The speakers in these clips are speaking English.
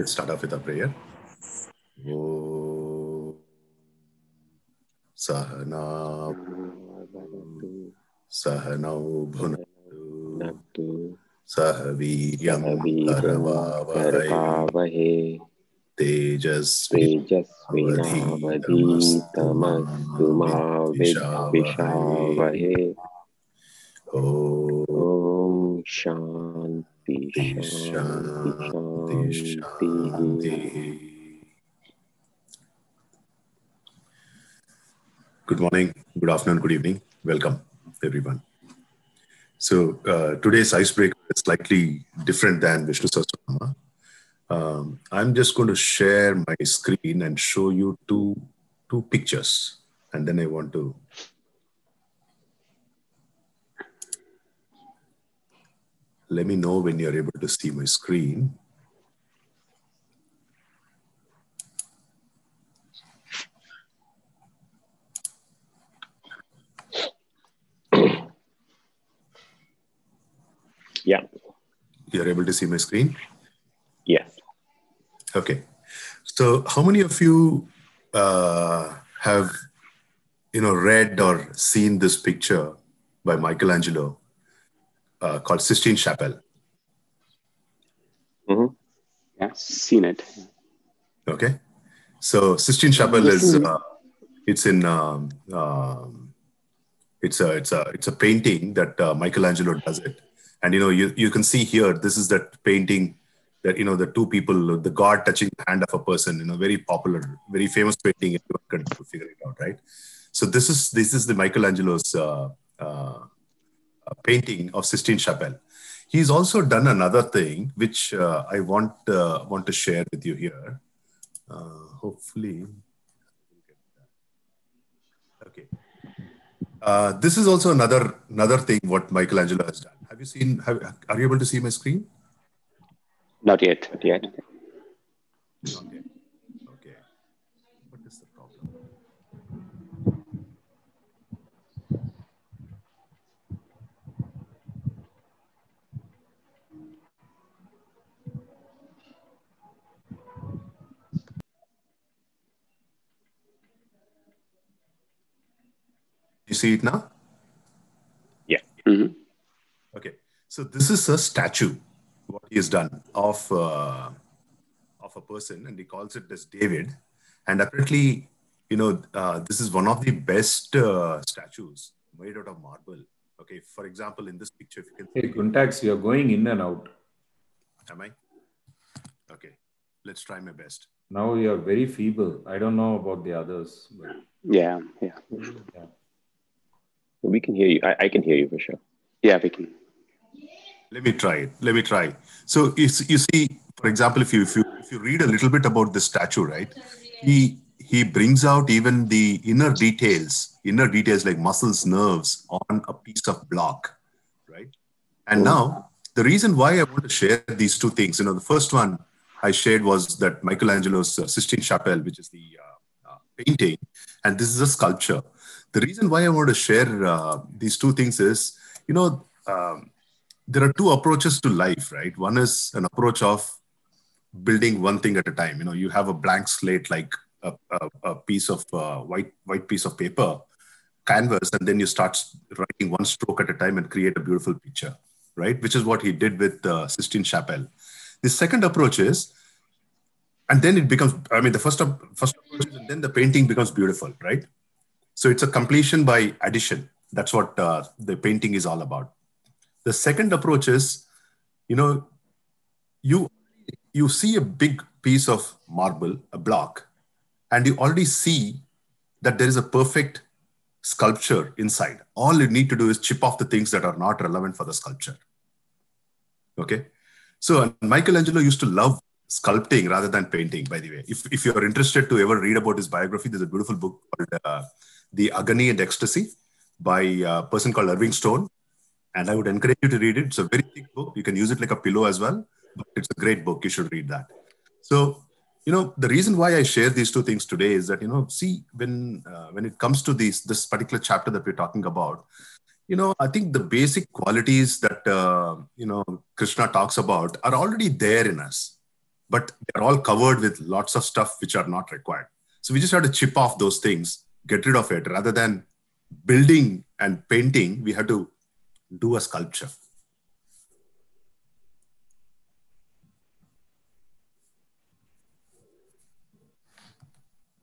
Let's start off with a prayer. सहना सहनौ भुनक्तु सह वीर्यं करवावहै तेजस्विनावधीतमस्तु मा विद्विषावहै ॐ शान्ति Shanti, Shanti, Shanti, Shanti. Good morning, good afternoon, good evening. Welcome, everyone. So uh, today's icebreaker is slightly different than Vishnu Sahasranama. Um, I'm just going to share my screen and show you two two pictures, and then I want to Let me know when you're able to see my screen. Yeah, You're able to see my screen. yes. Okay. So, how many of you uh, have, you know, read or seen this picture by Michelangelo uh, called Sistine Chapel? Mhm. Yeah, seen it. Okay. So, Sistine Chapel is uh, it's in um, um, it's a it's a it's a painting that uh, Michelangelo does it, and you know you you can see here this is that painting that you know the two people the god touching the hand of a person you know very popular very famous painting everyone can figure it out right so this is this is the michelangelo's uh, uh, painting of sistine chapel he's also done another thing which uh, i want uh, want to share with you here uh, hopefully okay uh, this is also another another thing what michelangelo has done have you seen have, are you able to see my screen Not yet. Not yet. Okay. Okay. What is the problem? You see it now? Mhm. Okay, so this is a statue, what he has done of uh, of a person, and he calls it as David. And apparently, you know, uh, this is one of the best uh, statues made out of marble. Okay, for example, in this picture, if you can Hey, Kuntax, you're going in and out. am I? Okay, let's try my best. Now you're very feeble. I don't know about the others. But Yeah, yeah, We can hear you. I, I can hear you for sure. yeah. We can. Let me try it. Let me try. So you, you see, for example, if you if you if you read a little bit about the statue, right? He he brings out even the inner details, inner details like muscles, nerves on a piece of block, right? And now the reason why I want to share these two things, you know, the first one I shared was that Michelangelo's uh, Sistine Chapel, which is the uh, uh, painting, and this is a sculpture. The reason why I want to share uh, these two things is, you know, um, there are two approaches to life, right? One is an approach of building one thing at a time. You know, you have a blank slate, like a, a, a piece of uh, white white piece of paper, canvas, and then you start writing one stroke at a time and create a beautiful picture, right? Which is what he did with uh, Sistine Chapel. The second approach is, and then it becomes. I mean, the first first and then the painting becomes beautiful, right? So it's a completion by addition. That's what uh, the painting is all about. The second approach is, you know, you you see a big piece of marble, a block, and you already see that there is a perfect sculpture inside. All you need to do is chip off the things that are not relevant for the sculpture. Okay. So Michelangelo used to love sculpting rather than painting, by the way. If, if you're interested to ever read about his biography, there's a beautiful book called uh, The Agony and Ecstasy by a person called Irving Stone. And I would encourage you to read it. It's a very thick book. You can use it like a pillow as well, but it's a great book. You should read that. So, you know, the reason why I share these two things today is that, you know, see, when uh, when it comes to these this particular chapter that we're talking about, you know, I think the basic qualities that, uh, you know, Krishna talks about are already there in us but they're all covered with lots of stuff which are not required. So we just have to chip off those things, get rid of it, rather than building and painting. We have to do a sculpture.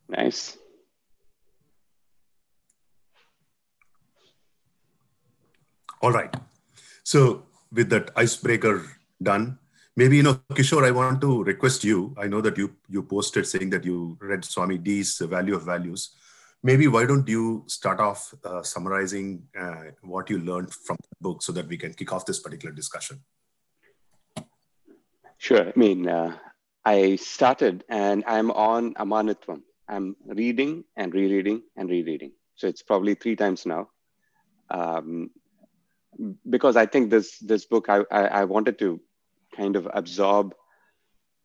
Nice. All right. So with that icebreaker done, maybe you know, Kishore, I want to request you. I know that you you posted saying that you read Swamiji's Value of Values. Maybe why don't you start off uh, summarizing uh, what you learned from the book so that we can kick off this particular discussion. Sure. I mean, uh, I started and I'm on Amanitvam. I'm reading and rereading and rereading. So it's probably three times now. Um, because I think this this book I, I, I wanted to kind of absorb,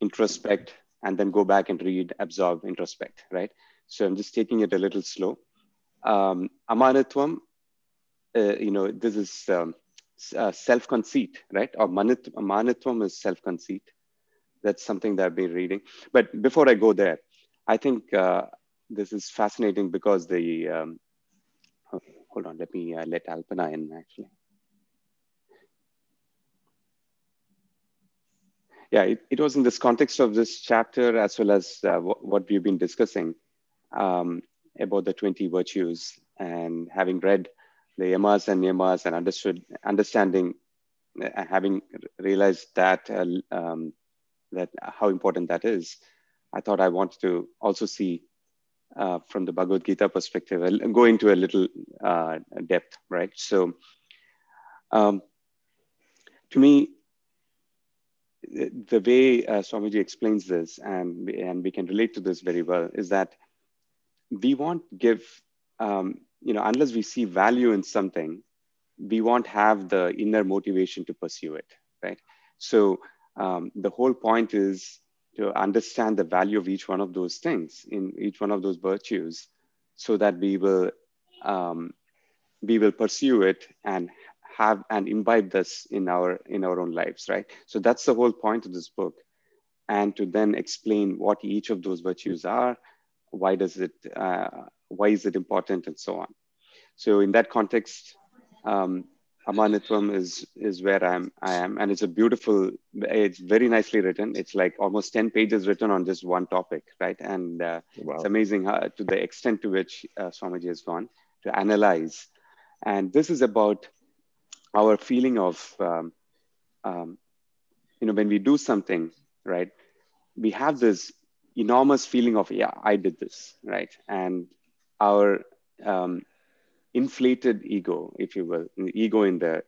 introspect, and then go back and read, absorb, introspect, right? So I'm just taking it a little slow. Um, Amanitvam, uh, you know, this is um, uh, self-conceit, right? Or manit- Amanitvam is self-conceit. That's something that I've been reading. But before I go there, I think uh, this is fascinating because the, um, hold on, let me uh, let Alpana in actually. yeah, it, it was in this context of this chapter as well as uh, what we've been discussing um, about the 20 virtues and having read the yamas and niyamas and understood, understanding, uh, having realized that, uh, um, that how important that is, I thought I wanted to also see uh, from the Bhagavad Gita perspective, go into a little uh, depth, right? So um, to me, the way uh, Swamiji explains this, and, and we can relate to this very well, is that we won't give, um, you know, unless we see value in something, we won't have the inner motivation to pursue it, right? So um, the whole point is to understand the value of each one of those things in each one of those virtues so that we will um, we will pursue it and have and imbibe this in our in our own lives right so that's the whole point of this book and to then explain what each of those virtues are why does it uh, why is it important and so on. So in that context um, amanitvam is is where i'm i am. And it's a beautiful it's very nicely written. It's like almost 10 pages written on just one topic right? And uh, wow. it's amazing how, to the extent to which uh, swamiji has gone to analyze. And this is about our feeling of um, um, you know when we do something right we have this enormous feeling of yeah i did this right? And our um, inflated ego if you will ego in the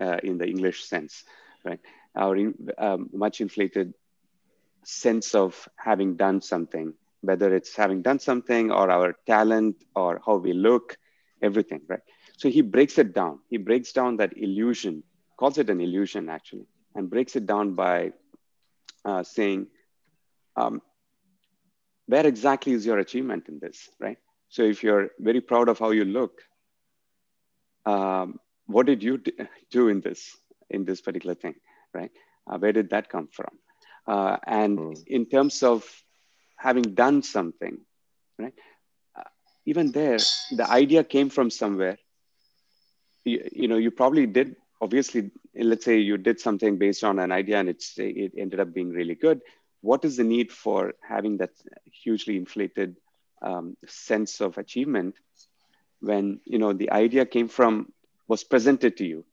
uh, in the english sense right? Our in, um, much inflated sense of having done something whether it's having done something or our talent or how we look everything right? So he breaks it down. He breaks down that illusion, calls it an illusion actually, and breaks it down by uh, saying, um, where exactly is your achievement in this, right? So if you're very proud of how you look, um, what did you do in this, in this particular thing, right? Uh, where did that come from? Uh, and mm. in terms of having done something, right? Uh, even there, the idea came from somewhere you, you know you probably did obviously let's say you did something based on an idea and it's it ended up being really good what is the need for having that hugely inflated um, sense of achievement when you know the idea came from was presented to you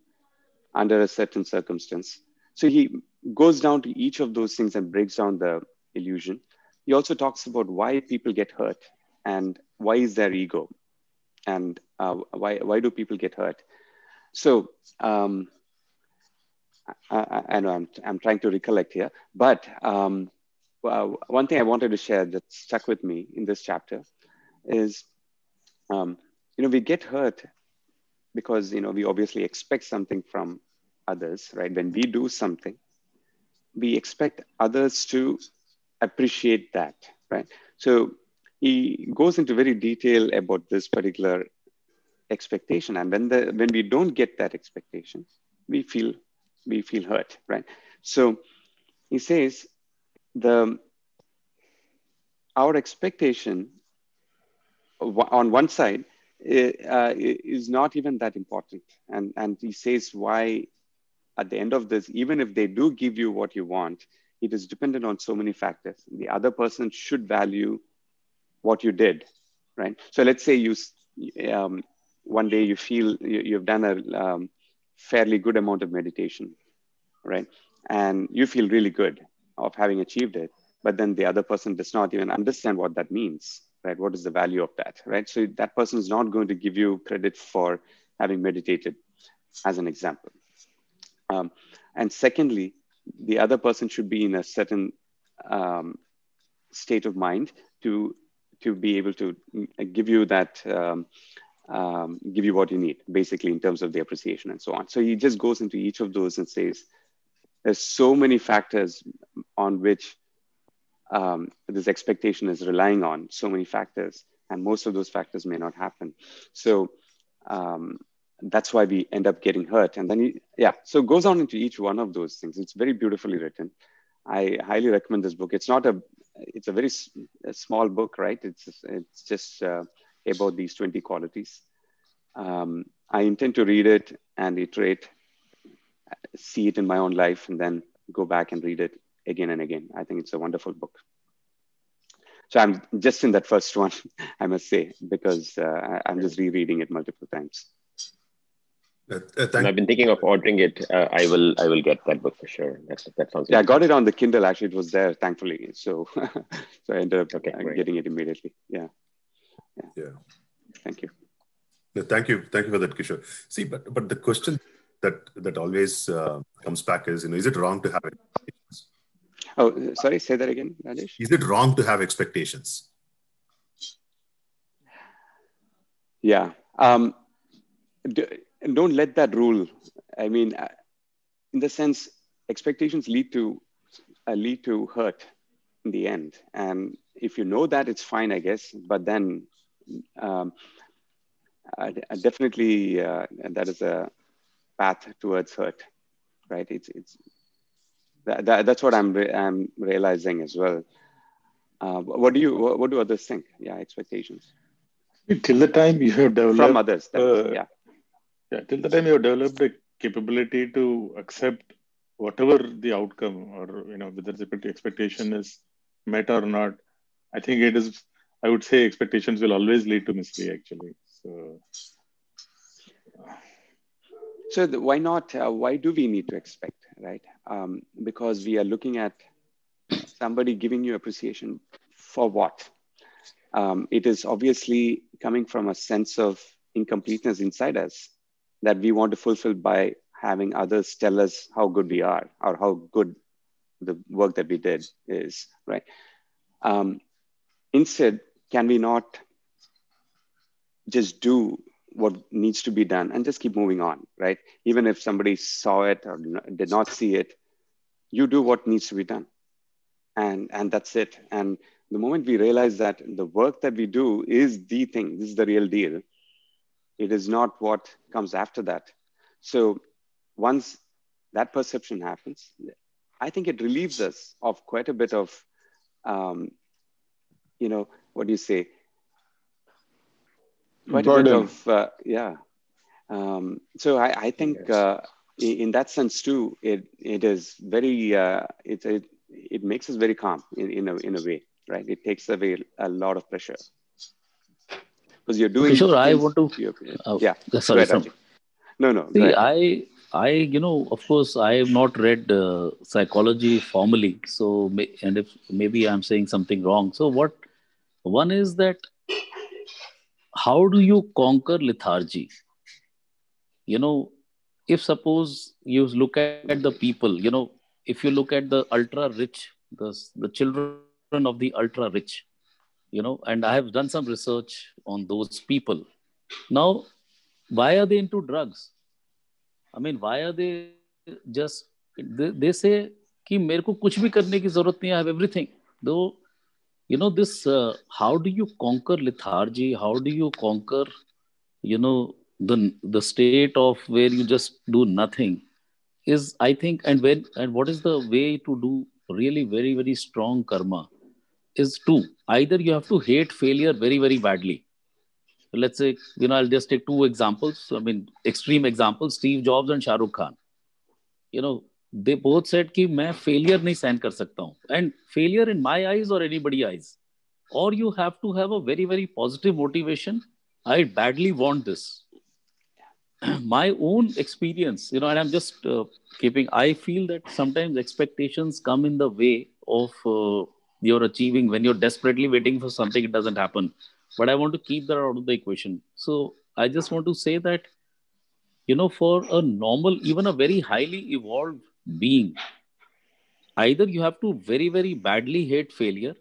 under a certain circumstance? So he goes down to each of those things and breaks down the illusion. He also talks about why people get hurt and why is their ego and uh, why why do people get hurt? So um, I, I, know I'm, I'm trying to recollect here, but um, well, one thing I wanted to share that stuck with me in this chapter is, um, you know, we get hurt because, you know, we obviously expect something from others, right? When we do something, we expect others to appreciate that, right? So he goes into very detail about this particular expectation and when the when we don't get that expectation we feel we feel hurt right so he says the our expectation on one side uh, is not even that important. And, and he says why at the end of this, even if they do give you what you want, it is dependent on so many factors. The other person should value what you did, right? So let's say you, um, one day you feel you, have done a um, fairly good amount of meditation, right? And you feel really good of having achieved it, but then the other person does not even understand what that means right? What is the value of that, right? So that person is not going to give you credit for having meditated, as an example. Um, and secondly, the other person should be in a certain um, state of mind to to be able to give you that um, um, give you what you need basically in terms of the appreciation and so on so he just goes into each of those and says there's so many factors on which um, this expectation is relying on so many factors, and most of those factors may not happen. So um, that's why we end up getting hurt. And then, he, yeah, so it goes on into each one of those things. It's very beautifully written. I highly recommend this book. It's not a, it's a very a small book, right? It's it's just uh, about these 20 qualities. Um, I intend to read it and iterate, see it in my own life, and then go back and read it again and again. I think it's a wonderful book. So I'm just in that first one, I must say, because uh, I'm just rereading it multiple times. Uh, uh, I've been thinking of ordering it. Uh, I will. I will get that book for sure. That that sounds. Yeah, I got it on the Kindle. Actually, it was there, thankfully. So, so I ended up okay, uh, getting it immediately. Yeah. yeah. Yeah. Thank you. Yeah, thank you. Thank you for that, Kishore. See, but but the question that that always uh, comes back is, you know, is it wrong to have it? Oh, sorry, say that again, Rajesh. Is it wrong to have expectations? Yeah. Um, don't let that rule. I mean, uh, in the sense, expectations lead to uh, lead to hurt in the end. And if you know that, it's fine, I guess. But then, um, uh, definitely, uh, that is a path towards hurt, right? It's it's that, that, that's what I'm, re- I'm realizing as well. Uh, what do you, what, what, do others think? Yeah, expectations. Till the time you have developed from others, uh, yeah, yeah. Till the time you have developed the capability to accept whatever the outcome, or you know whether the expectation is met or not. I think it is. I would say expectations will always lead to misery. Actually, so. So why not? Uh, why do we need to expect? right? Um, because we are looking at somebody giving you appreciation for what? Um, it is obviously coming from a sense of incompleteness inside us that we want to fulfill by having others tell us how good we are or how good the work that we did is, right? Um, instead, can we not just do what needs to be done and just keep moving on, right? Even if somebody saw it or did not see it, you do what needs to be done. And, and that's it. And the moment we realize that the work that we do is the thing, this is the real deal, it is not what comes after that. So once that perception happens, I think it relieves us of quite a bit of, um, you know, what do you say, quite Burden. a bit of uh, yeah. Um, so I, I think yes. uh, in, that sense too, it it is very uh, it, it it makes us very calm in, in a in a way, right? It takes away a lot of pressure because you're doing. Sure, I want to. Uh, yeah, sorry. sorry. No, no. See, I I you know of course I have not read uh, psychology formally, so and if maybe I'm saying something wrong. So what one is that how do you conquer lethargy you know if suppose you look at the people you know if you look at the ultra rich the, the children of the ultra rich you know and i have done some research on those people now why are they into drugs i mean why are they just they, they say कि मेरे को कुछ भी करने की ज़रूरत नहीं है एवरीथिंग दो you know this uh, how do you conquer lethargy how do you conquer you know the the state of where you just do nothing is i think and when and what is the way to do really very, very strong karma is two. Either you have to hate failure very, very badly. Let's say, you know, I'll just take two examples. I mean, extreme examples Steve Jobs and Shah Rukh Khan. You know, they both said कि मैं failure नहीं सहन कर सकता हूँ. And failure in my eyes or anybody eyes. Or you have to have a very, very positive motivation. I badly want this. My own experience, you know, and I'm just uh, keeping, I feel that sometimes expectations come in the way of uh, you're achieving when you're desperately waiting for something it doesn't happen but i want to keep that out of the equation so i just want to say that you know for a normal even a very highly evolved being. Either you have to very very badly hate failure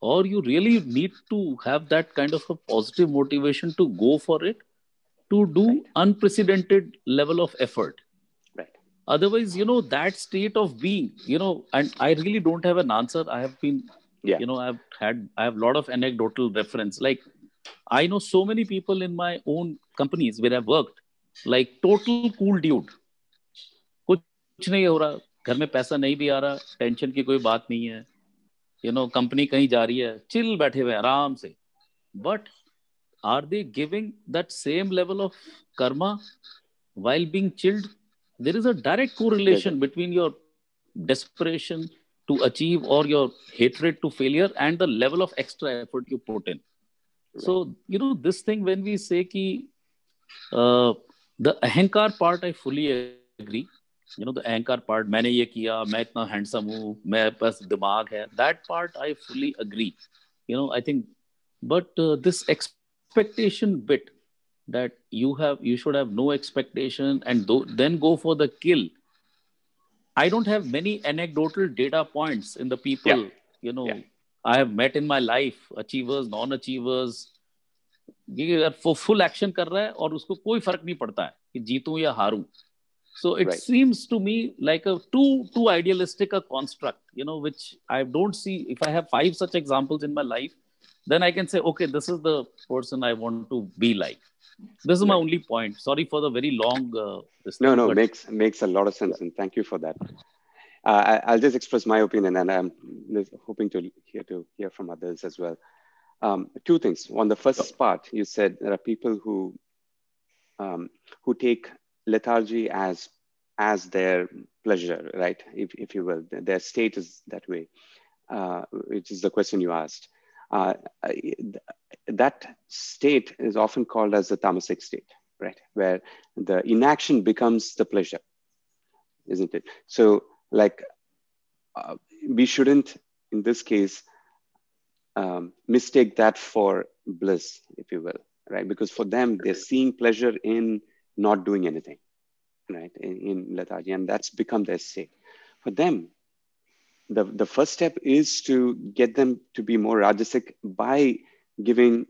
or you really need to have that kind of a positive motivation to go for it to do right. unprecedented level of effort. Right. Otherwise you know that state of being you know and i really don't have an answer. I have been yeah. you know i've had i have a lot of anecdotal reference. Like i know so many people in my own companies where i've worked like total cool dude कुछ नहीं हो रहा घर में पैसा नहीं भी आ रहा टेंशन की कोई बात नहीं है यू नो कंपनी कहीं जा रही है चिल बैठे हुए आराम से but are they giving that same level of karma while being chilled there is a direct correlation between your desperation to achieve or your hatred to failure and the level of extra effort you put in right. so you know this thing when we say ki uh, the ahankar part i fully agree you know the anchor part मैंने ये किया मैं इतना handsome हूँ मैं बस दिमाग है। That part I fully agree you know I think but this expectation bit that you have you should have no expectation and then go for the kill I don't have many anecdotal data points in the people you know I have met in my life achievers non achievers अगर full action कर रहा है और उसको कोई फ़र्क नहीं पड़ता है कि जीतूं या हारूं। So it right. seems to me like a too too idealistic a construct you know which i don't see if i have five such examples in my life then i can say okay this is the person i want to be like. This is my only point. Sorry for the very long uh, no no but... makes makes a lot of sense and thank you for that. Uh, I, will just express my opinion and i'm hoping to hear to hear from others as well. Um, two things. On the first part you said there are people who um, who take lethargy as as their pleasure right if, if you will their state is that way uh, which is the question you asked uh, that state is often called as the tamasic state, right? Where the inaction becomes the pleasure, isn't it? So, like, uh, we shouldn't, in this case, um, mistake that for bliss, if you will, right? Because for them, they're seeing pleasure in not doing anything, right? In, in lethargy, and that's become their state. For them, the, the first step is to get them to be more rajasic by giving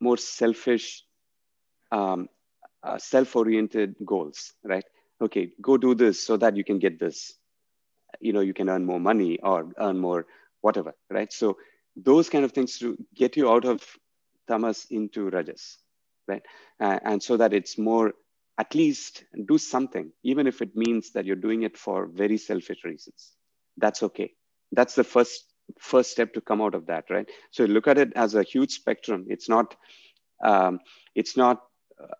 more selfish, um, uh, self-oriented goals, right? Okay, go do this so that you can get this. You know, you can earn more money or earn more whatever, right? So those kind of things to get you out of tamas into rajas, right? Uh, and so that it's more, at least do something, even if it means that you're doing it for very selfish reasons that's okay. That's the first first step to come out of that, right? So look at it as a huge spectrum. It's not um, it's not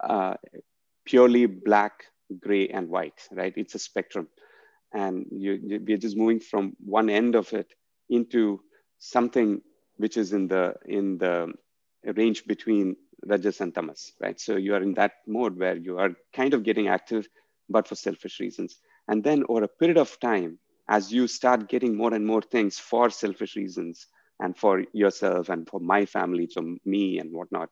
uh, purely black, gray, and white, right? It's a spectrum, and you, you, we're just moving from one end of it into something which is in the in the range between rajas and tamas, right? So you are in that mode where you are kind of getting active, but for selfish reasons. And then over a period of time, as you start getting more and more things for selfish reasons and for yourself and for my family, so me and whatnot,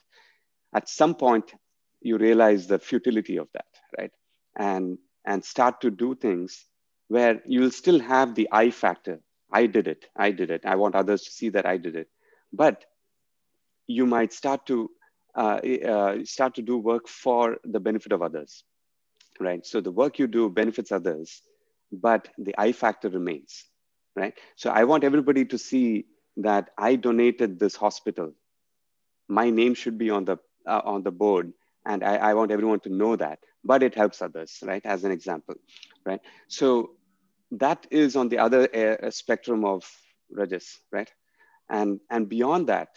at some point you realize the futility of that, right? And and start to do things where you'll still have the I factor. I did it. I did it. I want others to see that I did it. But you might start to start to do work for the benefit of others, right? So the work you do benefits others, but the I factor remains, right? So I want everybody to see that I donated this hospital. My name should be on the uh, on the board, and I, I want everyone to know that. But it helps others, right? As an example, right? So that is on the other uh, spectrum of rajas, right? And, and beyond that,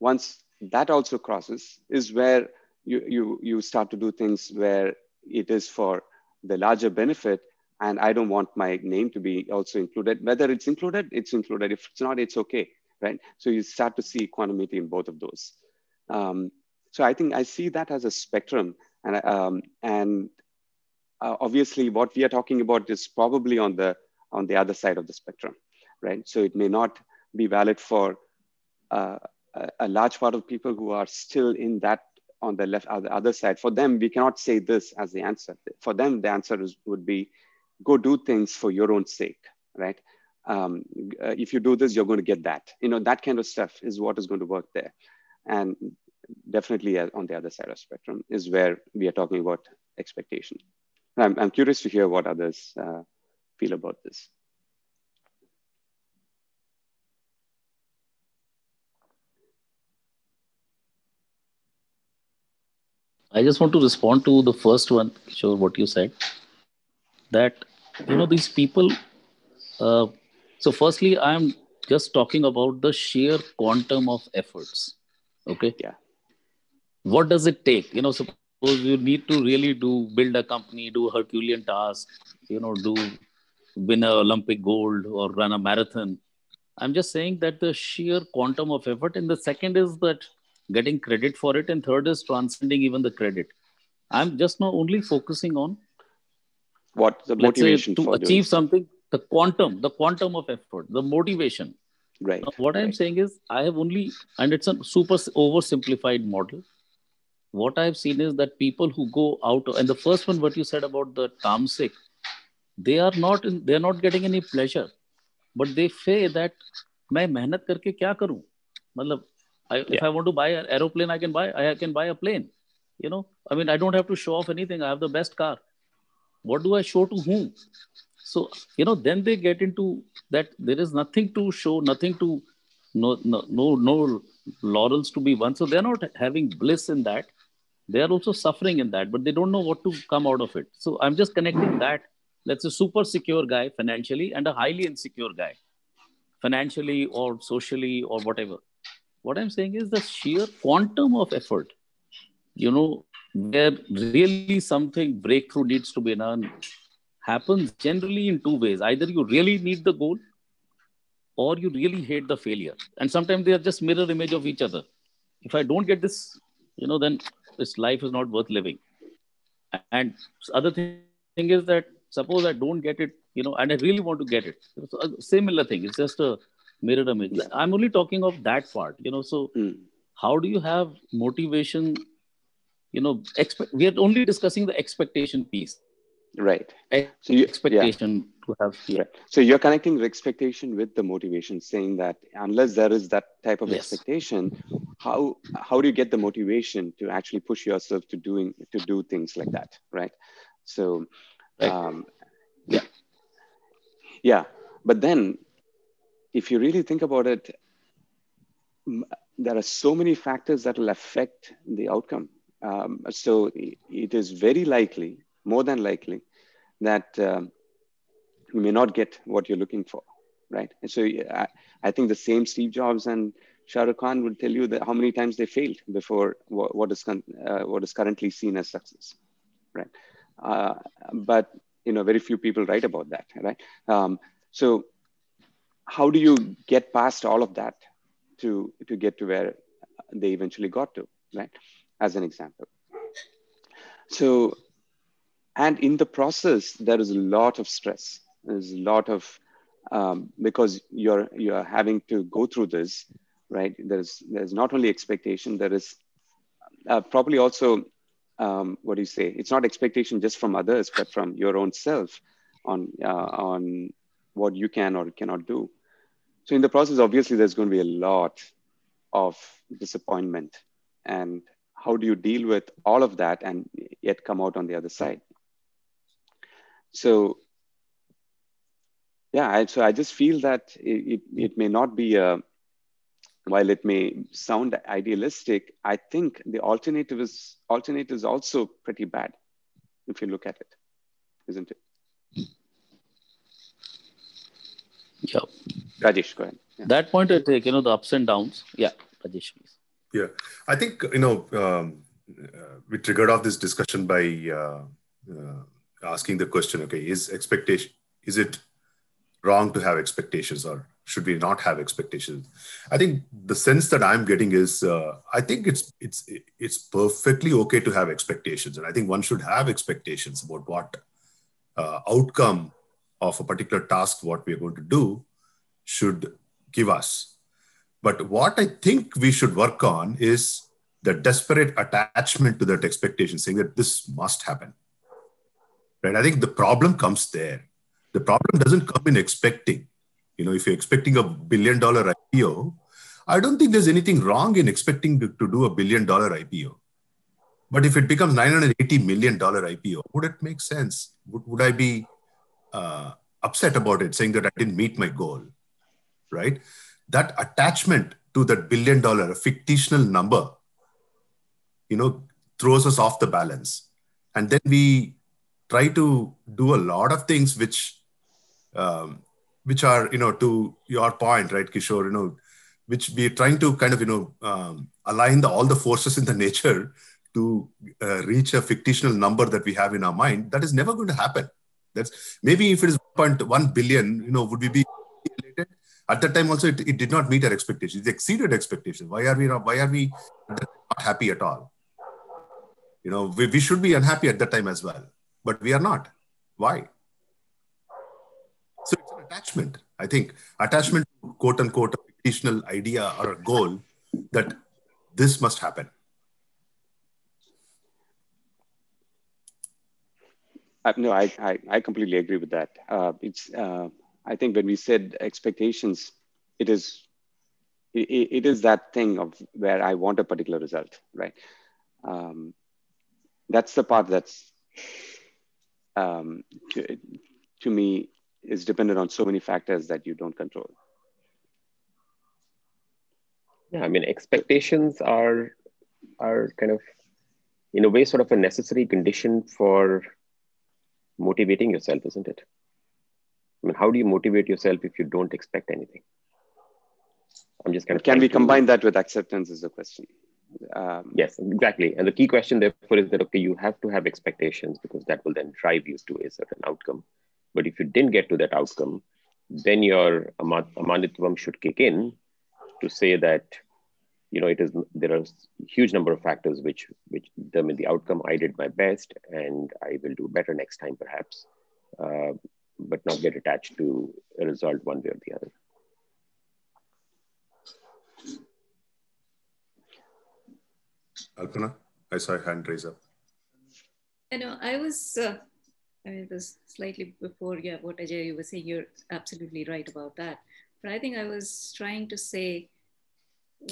once that also crosses is where you, you, you start to do things where it is for the larger benefit and I don't want my name to be also included. Whether it's included, it's included. If it's not, it's okay, right? So you start to see equanimity in both of those. Um, so I think I see that as a spectrum, and um, and uh, obviously what we are talking about is probably on the on the other side of the spectrum, right? So it may not be valid for uh, a, large part of people who are still in that on the left or the other side. For them, we cannot say this as the answer. For them, the answer is, would be go do things for your own sake, right? Um, uh, if you do this, you're going to get that. You know, that kind of stuff is what is going to work there. And definitely uh, on the other side of spectrum is where we are talking about expectation. I'm, I'm curious to hear what others uh, feel about this. I just want to respond to the first one, sure, what you said. That, you know, these people. Uh, so, firstly, I'm just talking about the sheer quantum of efforts. Okay. Yeah. What does it take? You know, suppose you need to really do build a company, do a Herculean task, you know, do win an Olympic gold or run a marathon. I'm just saying that the sheer quantum of effort. And the second is that getting credit for it and third is transcending even the credit i'm just not only focusing on what the motivation say, to achieve something the quantum the quantum of effort the motivation right now, what right. i'm saying is i have only and it's a super oversimplified model what i've seen is that people who go out and the first one what you said about the tamasic they are not in, they are not getting any pleasure but they say that मैं मेहनत करके क्या करूं मतलब I, yeah. If I want to buy an aeroplane, I can buy. I can buy a plane. You know, I mean, I don't have to show off anything. I have the best car. What do I show to whom? So you know, then they get into that. There is nothing to show, nothing to, no, no, no, no laurels to be won. So they're not having bliss in that. They are also suffering in that, but they don't know what to come out of it. So I'm just connecting that. That's a super secure guy financially and a highly insecure guy, financially or socially or whatever what I'm saying is the sheer quantum of effort, you know, where really something breakthrough needs to be done happens generally in two ways. Either you really need the goal or you really hate the failure. And sometimes they are just mirror image of each other. If I don't get this, you know, then this life is not worth living. And other thing is that suppose I don't get it, you know, and I really want to get it. So a similar thing. It's just a mirror image i'm only talking of that part you know so mm. how do you have motivation you know expect we are only discussing the expectation piece right so you expectation yeah. to have yeah. right. so you're connecting the expectation with the motivation saying that unless there is that type of yes. expectation how how do you get the motivation to actually push yourself to doing to do things like that right so right. um yeah yeah but then if you really think about it, there are so many factors that will affect the outcome. Um, so it is very likely, more than likely, that um, you may not get what you're looking for, right? And so I, I, think the same Steve Jobs and Shah Rukh Khan would tell you that how many times they failed before what, what is con- uh, what is currently seen as success, right? Uh, but you know, very few people write about that, right? Um, so how do you get past all of that to to get to where they eventually got to right? As an example. So and in the process there is a lot of stress. There's a lot of um, because you're you're having to go through this right? There's there's not only expectation there is uh, probably also um, what do you say? It's not expectation just from others but from your own self on uh, on what you can or cannot do so in the process, obviously, there's going to be a lot of disappointment. And how do you deal with all of that and yet come out on the other side? So yeah, I, so I just feel that it, it, it may not be a, while it may sound idealistic, I think the alternative is alternative is also pretty bad if you look at it, isn't it? Yeah. Rajesh, go ahead. Yeah. That point I take, you know, the ups and downs. Yeah, Rajesh, please. Yeah, I think, you know, um, uh, we triggered off this discussion by uh, uh, asking the question, okay, is expectation, is it wrong to have expectations or should we not have expectations? I think the sense that I'm getting is, uh, I think it's, it's, it's perfectly okay to have expectations. And I think one should have expectations about what uh, outcome of a particular task, what we are going to do should give us. But what I think we should work on is the desperate attachment to that expectation, saying that this must happen. Right? I think the problem comes there. The problem doesn't come in expecting. You know, if you're expecting a billion dollar IPO, I don't think there's anything wrong in expecting to, to do a billion dollar IPO. But if it becomes 980 million dollar IPO, would it make sense? Would, would I be uh, upset about it, saying that I didn't meet my goal? Right? That attachment to that billion dollar, a fictional number, you know, throws us off the balance. And then we try to do a lot of things which um, which are, you know, to your point, right, Kishore, you know, which we're trying to kind of, you know, um, align the, all the forces in the nature to uh, reach a fictional number that we have in our mind. That is never going to happen. That's maybe if it is 1.1 billion, you know, would we be elated? At that time, also, it, it did not meet our expectations. It exceeded expectations. Why are we not, why are we not happy at all? You know, we, we should be unhappy at that time as well, but we are not. Why? So it's an attachment. I think attachment quote unquote a fictional idea or a goal that this must happen. No, I, I, I completely agree with that. Uh, it's uh, I think when we said expectations, it is it, it is that thing of where I want a particular result, right? Um, that's the part that's um, to, to me is dependent on so many factors that you don't control. Yeah, I mean expectations are are kind of in a way sort of a necessary condition for motivating yourself, isn't it? I mean, how do you motivate yourself if you don't expect anything? I'm just kind of. Can we combine that with acceptance? Is the question. Um, yes, exactly. And the key question, therefore, is that okay, you have to have expectations because that will then drive you to a certain outcome. But if you didn't get to that outcome, then your amanitvam should kick in to say that you know it is there are huge number of factors which which determine the outcome i did my best and i will do better next time perhaps uh, but not get attached to a result one way or the other Alpana, I saw a hand raise up. I know I was, uh, I mean, it was slightly before, yeah, what Ajay you were saying, you're absolutely right about that. But I think I was trying to say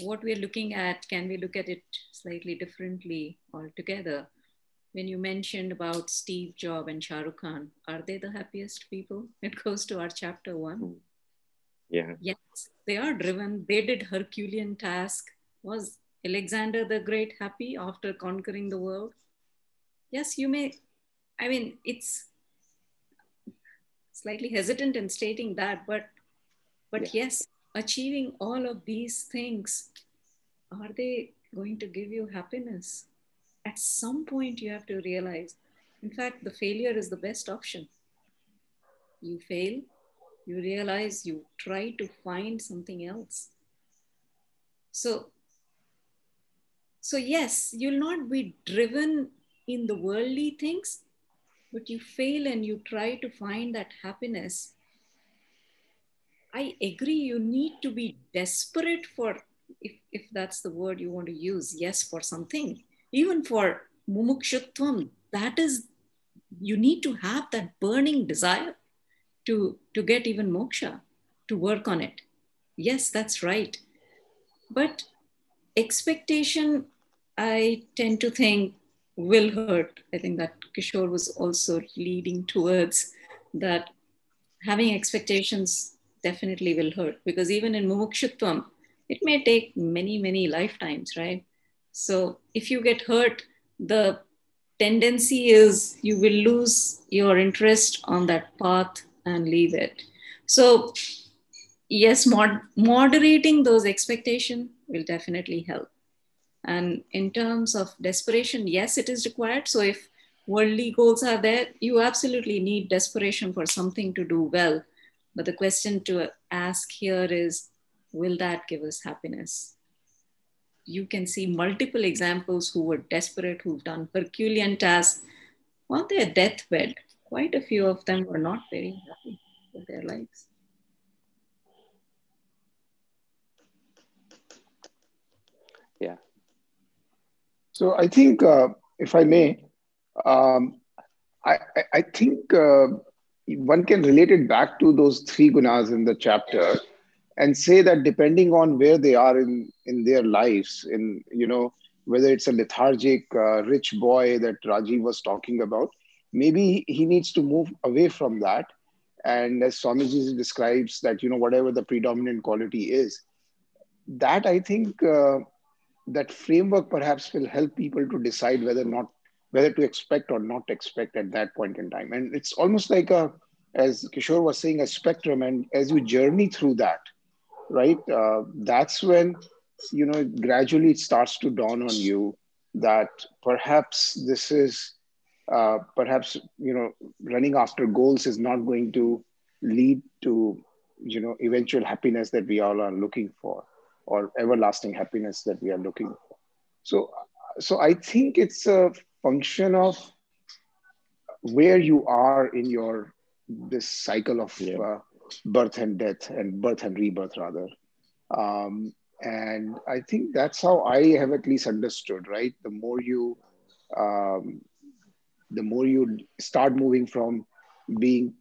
what we're looking at, can we look at it slightly differently altogether? When you mentioned about Steve Jobs and Shah Rukh Khan, are they the happiest people? It goes to our chapter one. Hmm. Yeah. Yes, they are driven. They did Herculean task. Was Alexander the Great happy after conquering the world? Yes, you may. I mean, it's slightly hesitant in stating that, but but yeah. yes, achieving all of these things, are they going to give you happiness? At some point, you have to realize, in fact, the failure is the best option. You fail, you realize you try to find something else. So so, yes, you'll not be driven in the worldly things, but you fail and you try to find that happiness. I agree, you need to be desperate for, if, if that's the word you want to use, yes, for something. Even for mumukshutvam, that is, you need to have that burning desire to, to get even moksha, to work on it. Yes, that's right. But expectation I tend to think will hurt. I think that Kishore was also leading towards that having expectations definitely will hurt because even in mumukshutvam, it may take many, many lifetimes, right? So if you get hurt, the tendency is you will lose your interest on that path and leave it. So yes, mod- moderating those expectation will definitely help. And in terms of desperation, yes, it is required. So if worldly goals are there, you absolutely need desperation for something to do well. But the question to ask here is will that give us happiness? You can see multiple examples who were desperate, who've done Herculean tasks on their deathbed. Quite a few of them were not very happy with their lives. Yeah. So I think, uh, if I may, um, I, I, think uh, one can relate it back to those three gunas in the chapter and say that depending on where they are in, in their lives, in, you know, whether it's a lethargic, uh, rich boy that Rajiv was talking about, maybe he needs to move away from that. And as Swamiji describes that, you know, whatever the predominant quality is, that I think uh, that framework perhaps will help people to decide whether or not whether to expect or not expect at that point in time. And it's almost like a, as Kishore was saying, a spectrum. And as you journey through that, right, uh, that's when, you know, gradually it starts to dawn on you that perhaps this is, uh, perhaps, you know, running after goals is not going to lead to, you know, eventual happiness that we all are looking for or everlasting happiness that we are looking for. So, so I think it's a function of where you are in your this cycle of yeah. uh, birth and death and birth and rebirth rather. Um, and i think that's how i have at least understood right? The more you um, the more you start moving from being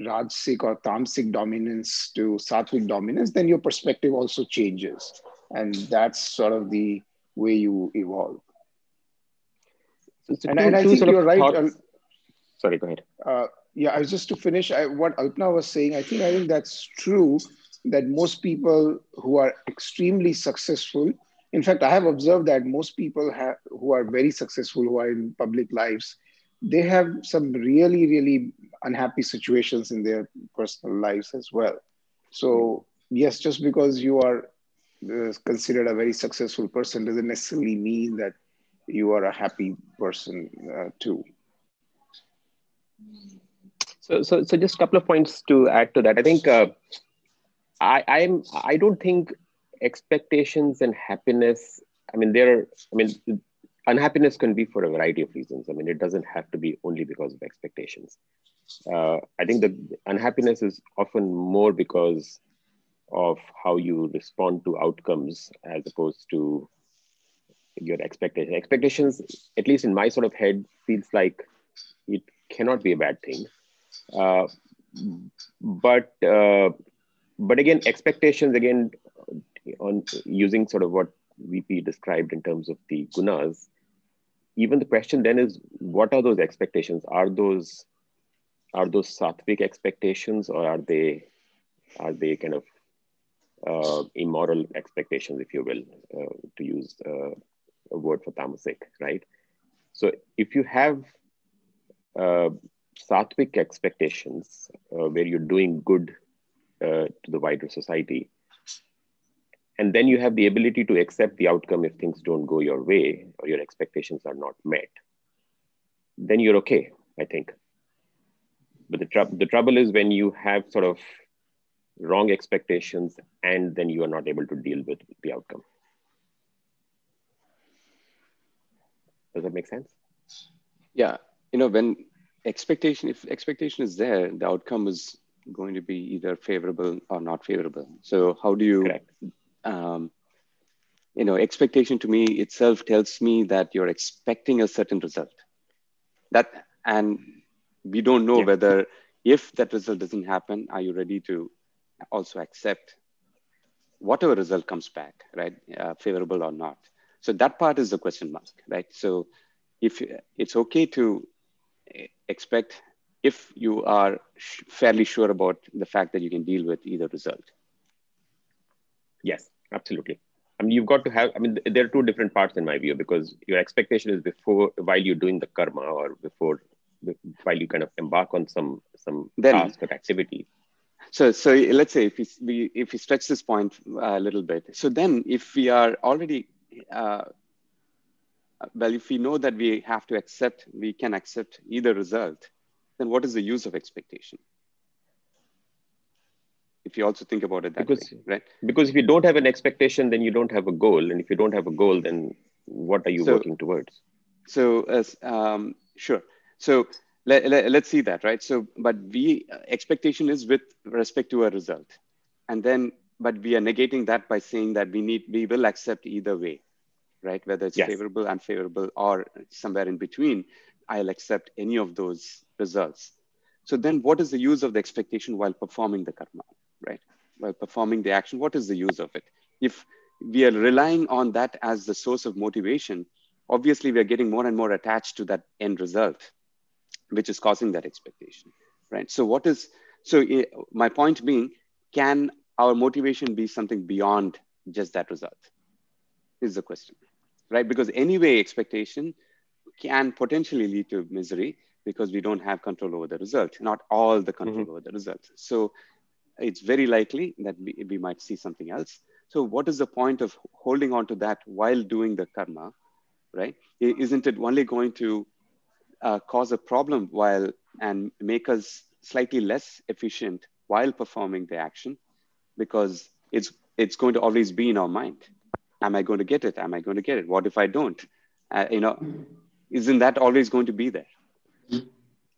rajasic or tamasic dominance to sattvic dominance then your perspective also changes. And that's sort of the way you evolve and, and I think you're right. Sorry, go ahead. Uh, yeah, I was just to finish I, what Alpna was saying. I think I think that's true that most people who are extremely successful, in fact, I have observed that most people have, who are very successful, who are in public lives, they have some really, really unhappy situations in their personal lives as well. So, yes, just because you are uh, considered a very successful person doesn't necessarily mean that you are a happy person uh, too. So, so, so just a couple of points to add to that. I think uh, I, I'm, I don't think expectations and happiness. I mean, there. I mean, unhappiness can be for a variety of reasons. I mean, it doesn't have to be only because of expectations. Uh, I think the unhappiness is often more because of how you respond to outcomes as opposed to your expectation. Expectations, at least in my sort of head, feels like it cannot be a bad thing. Uh, but uh, but again, expectations again on using sort of what VP described in terms of the gunas. Even the question then is, what are those expectations? Are those are those sattvic expectations, or are they are they kind of uh, immoral expectations, if you will, uh, to use uh, a word for tamasic, right? So if you have uh, sattvic expectations uh, where you're doing good uh, to the wider society, and then you have the ability to accept the outcome if things don't go your way or your expectations are not met, then you're okay, I think. But the, tr- the trouble is when you have sort of wrong expectations and then you are not able to deal with the outcome. Does that make sense? Yeah. You know, when expectation, if expectation is there, the outcome is going to be either favorable or not favorable. So how do you, um, you know, expectation to me itself tells me that you're expecting a certain result. That and we don't know yeah. whether if that result doesn't happen, are you ready to also accept whatever result comes back, right, uh, favorable or not? So that part is the question mark, right? So if it's okay to expect if you are fairly sure about the fact that you can deal with either result. Yes, absolutely. I mean, you've got to have, I mean, there are two different parts in my view because your expectation is before, while you're doing the karma or before, while you kind of embark on some, some then, task or activity. So, so let's say if we, we if we stretch this point a little bit, so then if we are already, uh, well, if we know that we have to accept, we can accept either result, then what is the use of expectation? If you also think about it that because, way, right? Because if you don't have an expectation, then you don't have a goal, and if you don't have a goal, then what are you So- working towards? So, as um, sure. So let, let, let's see that, right? So, but we expectation is with respect to a result, and then, but we are negating that by saying that we need, we will accept either way, right? Whether it's Yes. favorable, unfavorable, or somewhere in between, I'll accept any of those results. So then, what is the use of the expectation while performing the karma, right? While performing the action, what is the use of it? If we are relying on that as the source of motivation, obviously we are getting more and more attached to that end result which is causing that expectation right so what is so eh, my point being can our motivation be something beyond just that result is the question right? Because anyway expectation can potentially lead to misery because we don't have control over the result. Not all the control over the result. So it's very likely that we, we might see something else. So what is the point of holding on to that while doing the karma right? Isn't it only going to uh, cause a problem while and make us slightly less efficient while performing the action because it's it's going to always be in our mind am i going to get it am i going to get it what if i don't uh, you know isn't that always going to be there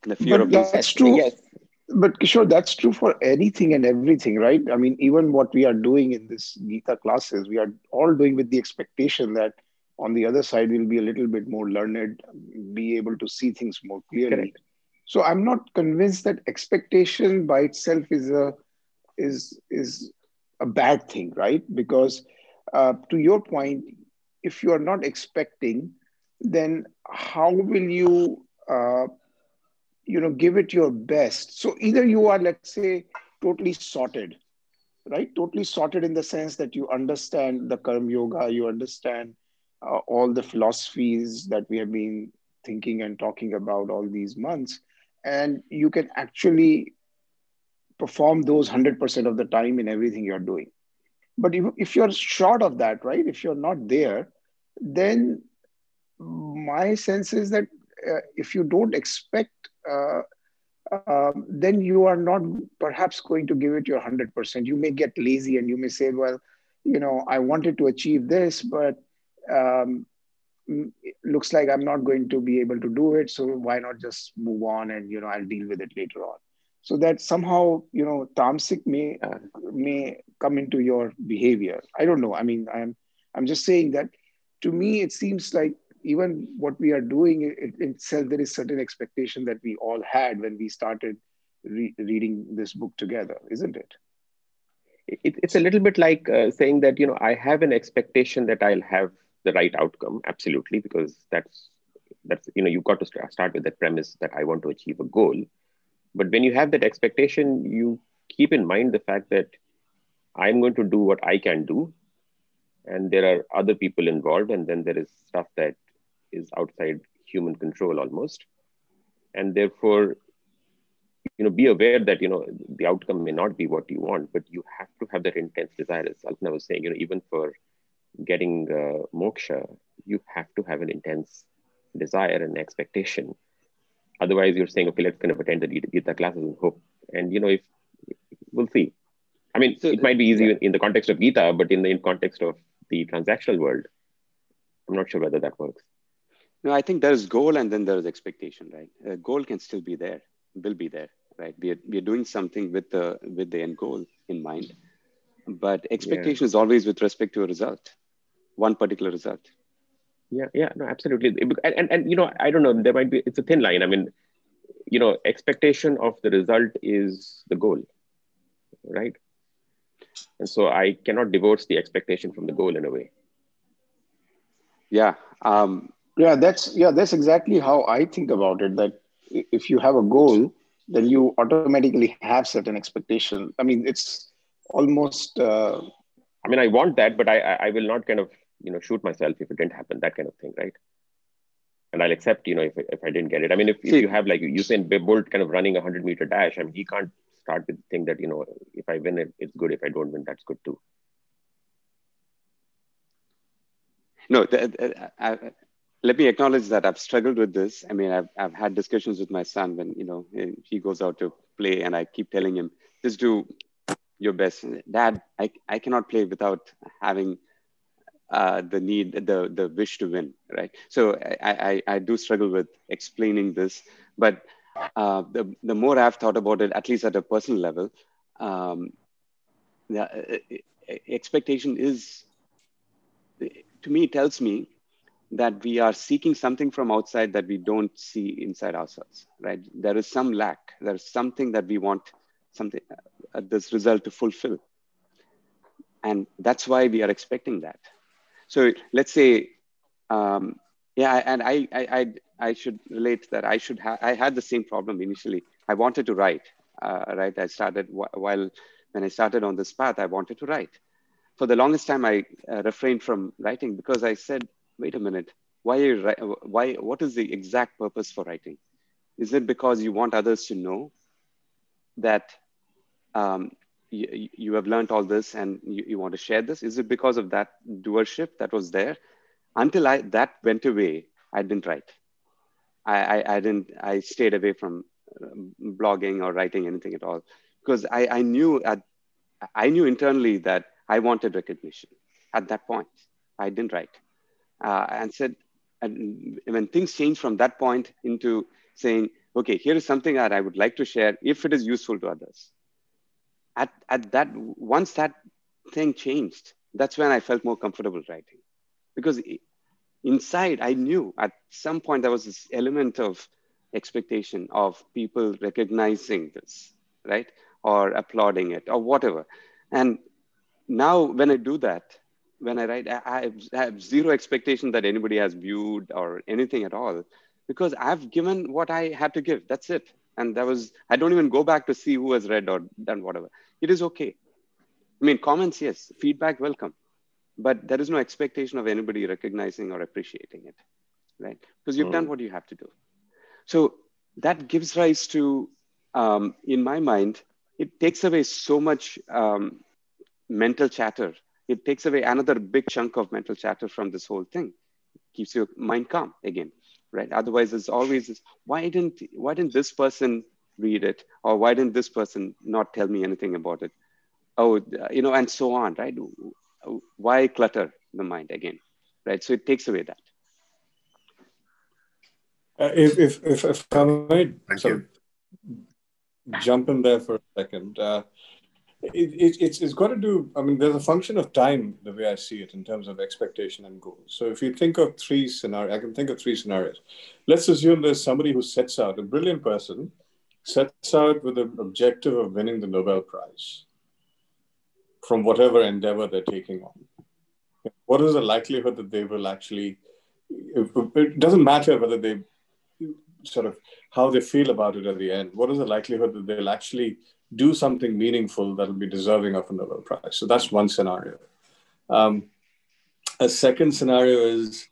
the fear But of that's true. Yes. But Kishore, that's true for anything and everything, right? I mean, even what we are doing in this Gita classes, we are all doing with the expectation that on the other side we'll be a little bit more learned, be able to see things more clearly. Correct. So I'm not convinced that expectation by itself is a is is a bad thing, right? Because uh, to your point, if you are not expecting, then how will you uh, you know give it your best so either you are let's say totally sorted right totally sorted in the sense that you understand the karma yoga you understand uh, all the philosophies that we have been thinking and talking about all these months and you can actually perform those 100% of the time in everything you're doing. But if, if you're short of that right if you're not there then my sense is that uh, if you don't expect uh, um, then you are not perhaps going to give it your 100% you may get lazy and you may say well you know i wanted to achieve this but um, looks like i'm not going to be able to do it so why not just move on and you know i'll deal with it later on so that somehow you know tamasic may Uh, may come into your behavior. I don't know. I mean i'm i'm just saying that to me it seems like even what we are doing it, itself there is certain expectation that we all had when we started re- reading this book together isn't it? It, it's a little bit like uh, saying that you know i have an expectation that i'll have the right outcome absolutely because that's that's you know you've got to st- start with that premise that i want to achieve a goal but when you have that expectation you keep in mind the fact that i'm going to do what i can do and there are other people involved and then there is stuff that is outside human control almost. And therefore you know be aware that you know the outcome may not be what you want but you have to have that intense desire as Alpna was saying you know even for getting uh, moksha you have to have an intense desire and expectation otherwise you're saying okay let's kind of attend the Gita- classes and hope and you know if we'll see i mean So, it might be easy yeah. in the context of gita but in the in context of the transactional world i'm not sure whether that works No, I think there is goal and then there is expectation, right? Uh, goal can still be there, will be there, right? We are, we are doing something with the with the end goal in mind, but expectation is always with respect to a result, one particular result. Yeah, yeah, no, absolutely. And, and, and you know, I don't know, there might be, it's a thin line. I mean, you know, expectation of the result is the goal, right? And so I cannot divorce the expectation from the goal in a way. Yeah. Um, yeah that's yeah that's exactly how i think about it that if you have a goal then you automatically have certain expectation i mean it's almost uh, I mean, I want that, but I, I, I will not kind of, you know, shoot myself if it didn't happen, that kind of thing, right? And I'll accept, you know, if, if I didn't get it. I mean, if, if you have like you Usain Bolt kind of running a 100 meter dash, I mean, he can't start with think that you know if I win it, it's good. If I don't win, that's good too. No, the, the, I, let me acknowledge that I've struggled with this. I mean, I've I've had discussions with my son when you know he goes out to play, and I keep telling him, just do your best. Dad, I I cannot play without having uh, the need, the the wish to win, right? So I, I, I do struggle with explaining this, but uh, the the more I've thought about it, at least at a personal level, um, the uh, expectation is, to me, tells me that we are seeking something from outside that we don't see inside ourselves, right? There is some lack. There is something that we want something uh, this result to fulfill, and that's why we are expecting that so let's say, um, yeah, and I, I, I, I, should relate that I should have, I had the same problem initially. I wanted to write, uh, right? I started while, when I started on this path, I wanted to write. For the longest time, I uh, refrained from writing because I said, wait a minute, why, are you, why, what is the exact purpose for writing? Is it because you want others to know that um, you, you have learned all this and you, you want to share this? Is it because of that doership that was there? Until I that went away, I didn't write. I, I, I didn't. I stayed away from um, blogging or writing anything at all because I, I knew at, I knew internally that I wanted recognition. At that point, I didn't write, uh, and said, and when things changed from that point into saying, okay, here is something that I would like to share if it is useful to others at, at that once that thing changed that's when i felt more comfortable writing. Because inside i knew at some point there was this element of expectation of people recognizing this right? Or applauding it or whatever. And now when i do that when i write i I have zero expectation that anybody has viewed or anything at all because i've given what i had to give. That's it and that was i don't even go back to see who has read or done whatever. It is okay. I mean comments yes. Feedback welcome. But there is no expectation of anybody recognizing or appreciating it right? Because you've mm. done what you have to do. So that gives rise to um, in my mind it takes away so much um, mental chatter. It takes away another big chunk of mental chatter from this whole thing. Keeps your mind calm again right? Otherwise, it's always this, why didn't why didn't this person read it, or why didn't this person not tell me anything about it? Oh, you know, and so on, right? Why clutter the mind again, right? So it takes away that. Uh, if, if, if, if I might jump in there for a second, uh, it, it, it's, it's got to do, I mean, there's a function of time, the way I see it, in terms of expectation and goals. So if you think of three scenarios, I can think of three scenarios. Let's assume there's somebody who sets out, a brilliant person, sets out with the objective of winning the Nobel Prize from whatever endeavor they're taking on. What is the likelihood that they will actually, it doesn't matter whether they sort of how they feel about it at the end. What is the likelihood that they'll actually do something meaningful that'll be deserving of a Nobel Prize. So that's one scenario. Um, a second scenario is,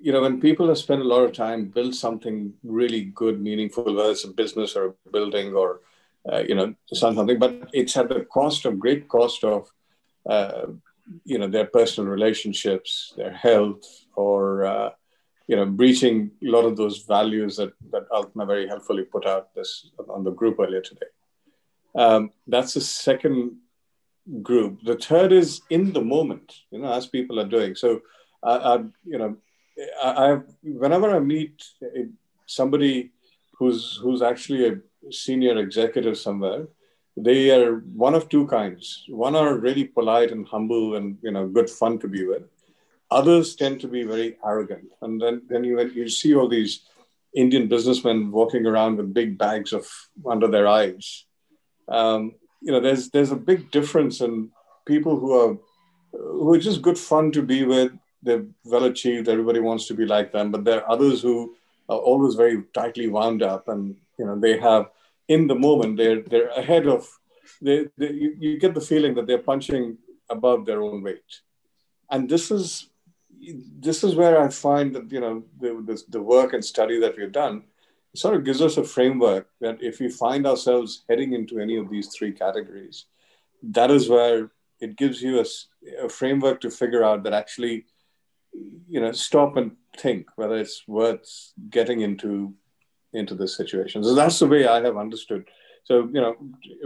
you know, when people have spent a lot of time build something really good, meaningful, whether it's a business or a building or, uh, you know, something, but it's at the cost of great cost of, uh, you know, their personal relationships, their health, or uh, you know, breaching a lot of those values that that Alpna very helpfully put out this on the group earlier today. Um, that's the second group. The third is in the moment, you know, as people are doing. So, I, I you know, I, I, whenever I meet somebody who's who's actually a senior executive somewhere, they are one of two kinds. One are really polite and humble and you know good fun to be with. Others tend to be very arrogant, and then then you you see all these Indian businessmen walking around with big bags of under their eyes um, you know, there's there's a big difference in people who are who are just good fun to be with. They're well achieved. Everybody wants to be like them. But there are others who are always very tightly wound up, and you know, they have in the moment they're they're ahead of. They, they you, you get the feeling that they're punching above their own weight, and this is this is where I find that you know the, the, the work and study that we've done sort of gives us a framework that if we find ourselves heading into any of these three categories, that is where it gives you a, a framework to figure out that actually, you know, stop and think whether it's worth getting into into this situation. So that's the way I have understood. So you know,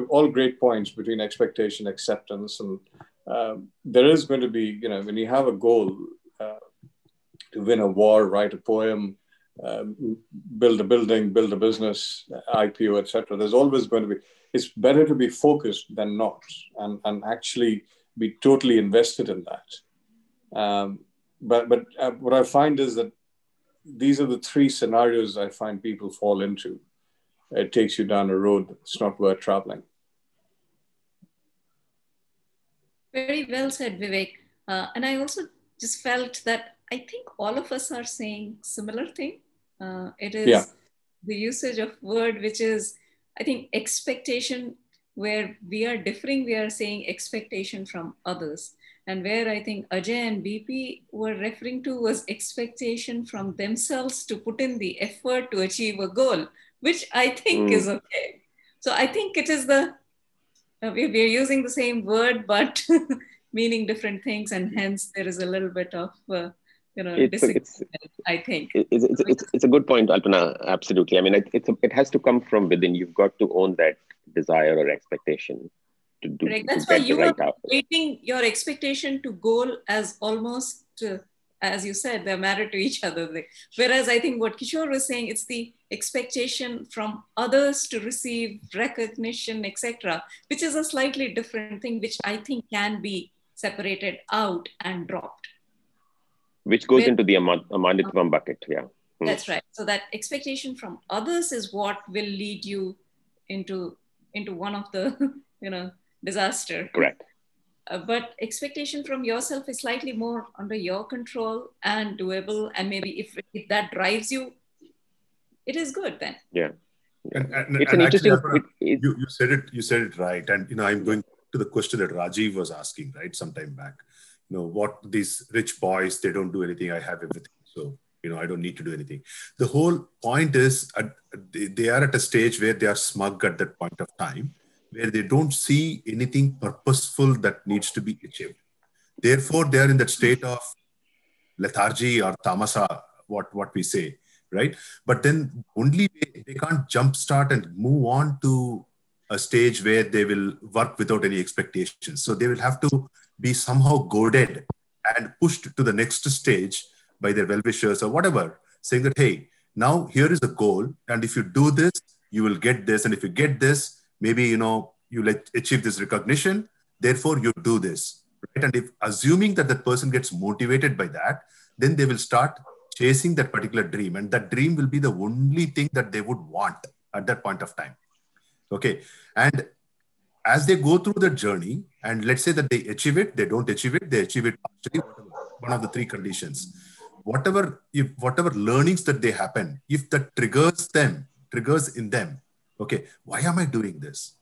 all great points between expectation, acceptance, and um, there is going to be you know when you have a goal uh, to win a war, write a poem, um, build a building, build a business, IPO, etc. There's always going to be. It's better to be focused than not, and and actually be totally invested in that. Um, but but uh, what I find is that these are the three scenarios I find people fall into. It takes you down a road that's not worth traveling. Very well said, Vivek. Uh, and I also just felt that I think all of us are saying similar thing. Uh, it is yeah. the usage of word, which is, I think, expectation, where we are differing, we are saying expectation from others. And where I think Ajay and BP were referring to was expectation from themselves to put in the effort to achieve a goal, which I think mm. is okay. So I think it is the, uh, we, we are using the same word, but meaning different things. And hence there is a little bit of, uh, you know, it's, it's, I think. It's, it's, it's, it's, a good point, Alpana. Absolutely. I mean, it, it's a, it has to come from within. You've got to own that desire or expectation to do. Correct. That's why you right are rating your expectation to goal as almost, uh, as you said, they're married to each other. Whereas I think what Kishore was saying, it's the expectation from others to receive recognition, etc., which is a slightly different thing, which I think can be separated out and dropped which goes Where, into the Amanitvam bucket. Yeah. Hmm. That's right. So that expectation from others is what will lead you into into one of the you know disaster. Correct. Uh, but expectation from yourself is slightly more under your control and doable. And maybe if, if that drives you, it is good then. Yeah. And, and, it's and an interesting. It, it, you, you said it. You said it right. And you know, I'm going to the question that Rajiv was asking right some time back you know what these rich boys they don't do anything i have everything. So you know i don't need to do anything. The whole point is uh, they are at a stage where they are smug at that point of time where they don't see anything purposeful that needs to be achieved. Therefore they are in that state of lethargy or tamasa what what we say right? But then only they can't jumpstart and move on to a stage where they will work without any expectations. So they will have to be somehow goaded and pushed to the next stage by their well-wishers or whatever, saying that, hey, now here is a goal. And if you do this, you will get this. And if you get this, maybe, you know, you let achieve this recognition. Therefore, you do this. Right? And if assuming that the person gets motivated by that, then they will start chasing that particular dream. And that dream will be the only thing that they would want at that point of time. Okay. And as they go through the journey, and let's say that they achieve it, they don't achieve it, they achieve it partially, one of the three conditions. Whatever, if whatever learnings that they happen, if that triggers them, triggers in them, okay, why am I doing this?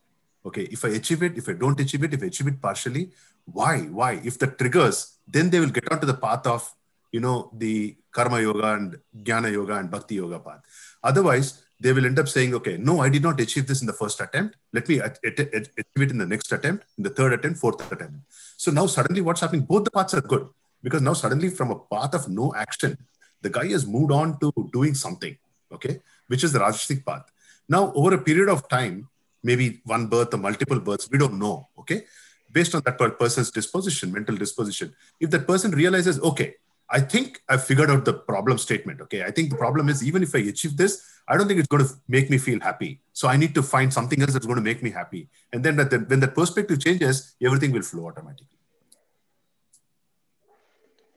Okay, if I achieve it, if I don't achieve it, if I achieve it partially, why? Why? If that triggers, then they will get onto the path of, you know, the karma yoga and jnana yoga and bhakti yoga path. Otherwise, they will end up saying, okay, no, I did not achieve this in the first attempt. Let me achieve it in the next attempt, in the third attempt, fourth attempt. So now suddenly what's happening? Both the paths are good because now suddenly from a path of no action, the guy has moved on to doing something, okay, which is the Rajasic path. Now, over a period of time, maybe one birth or multiple births, we don't know, okay, based on that person's disposition, mental disposition. If that person realizes, okay, I think I've figured out the problem statement. Okay. I think the problem is even if I achieve this, I don't think it's going to make me feel happy. So I need to find something else that's going to make me happy. And then when that perspective changes, everything will flow automatically.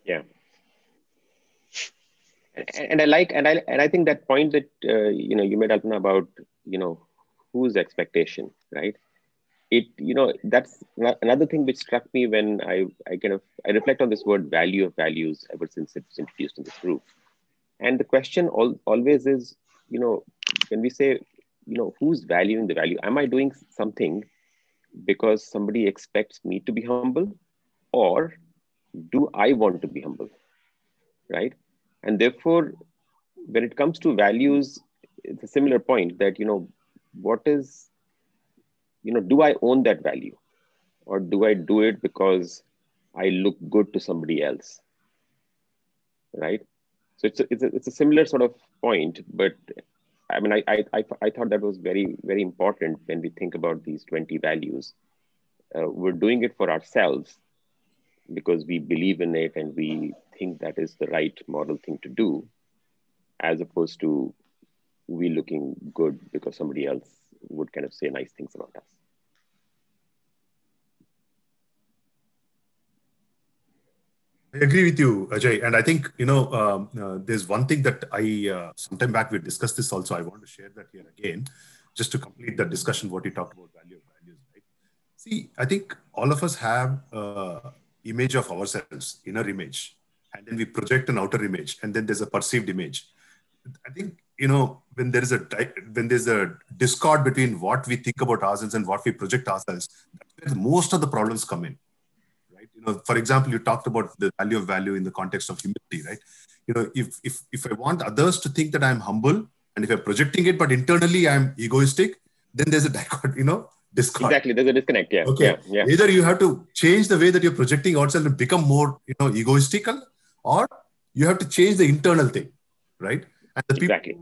Yeah. And I like, and I, and I think that point that, uh, you know, you made Alpana about, you know, whose expectation, right? It you know that's another thing which struck me when i i kind of i reflect on this word value of values ever since it was introduced in this group. And the question all, always is you know when we say you know who's valuing the value? Am i doing something because somebody expects me to be humble or do i want to be humble right? And therefore when it comes to values it's a similar point that you know what is you know do i own that value? Or do i do it because i look good to somebody else? Right? So it's a, it's a, it's a similar sort of point but i mean I, I i i thought that was very very important when we think about these 20 values. Uh, we're doing it for ourselves because we believe in it and we think that is the right model thing to do as opposed to we looking good because somebody else would kind of say nice things about us I agree with you, Ajay. And I think, you know, um, uh, there's one thing that I, uh, sometime back we discussed this also. I want to share that here again, just to complete the discussion, what you talked about value of values, right? See, I think all of us have uh, image of ourselves, inner image, and then we project an outer image, and then there's a perceived image. I think, you know, when there is a, when there's a discord between what we think about ourselves and what we project ourselves, that's where most of the problems come in right you know, for example, you talked about the value of value in the context of humility, right? You know, if if if I want others to think that I'm humble, and if I'm projecting it, but internally I'm egoistic, then there's a dichotomy, you know, disconnect. Exactly, there's a disconnect. Yeah. Okay. Yeah, yeah. Either you have to change the way that you're projecting yourself and become more, you know, egoistical, or you have to change the internal thing, right? And the people, Exactly.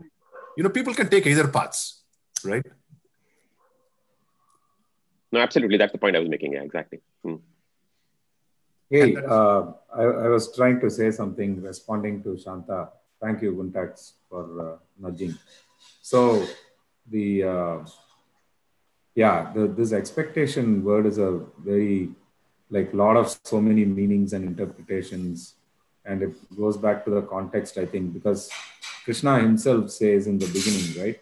you know, people can take either paths, right? No, absolutely. That's the point I was making. Yeah, exactly. Hmm. Hey, uh, I, I was trying to say something responding to Shanta. Thank you, Guntax, for uh, nudging. So, the uh, yeah, the, this expectation word is a very like lot of so many meanings and interpretations, and it goes back to the context. I think because Krishna himself says in the beginning, right,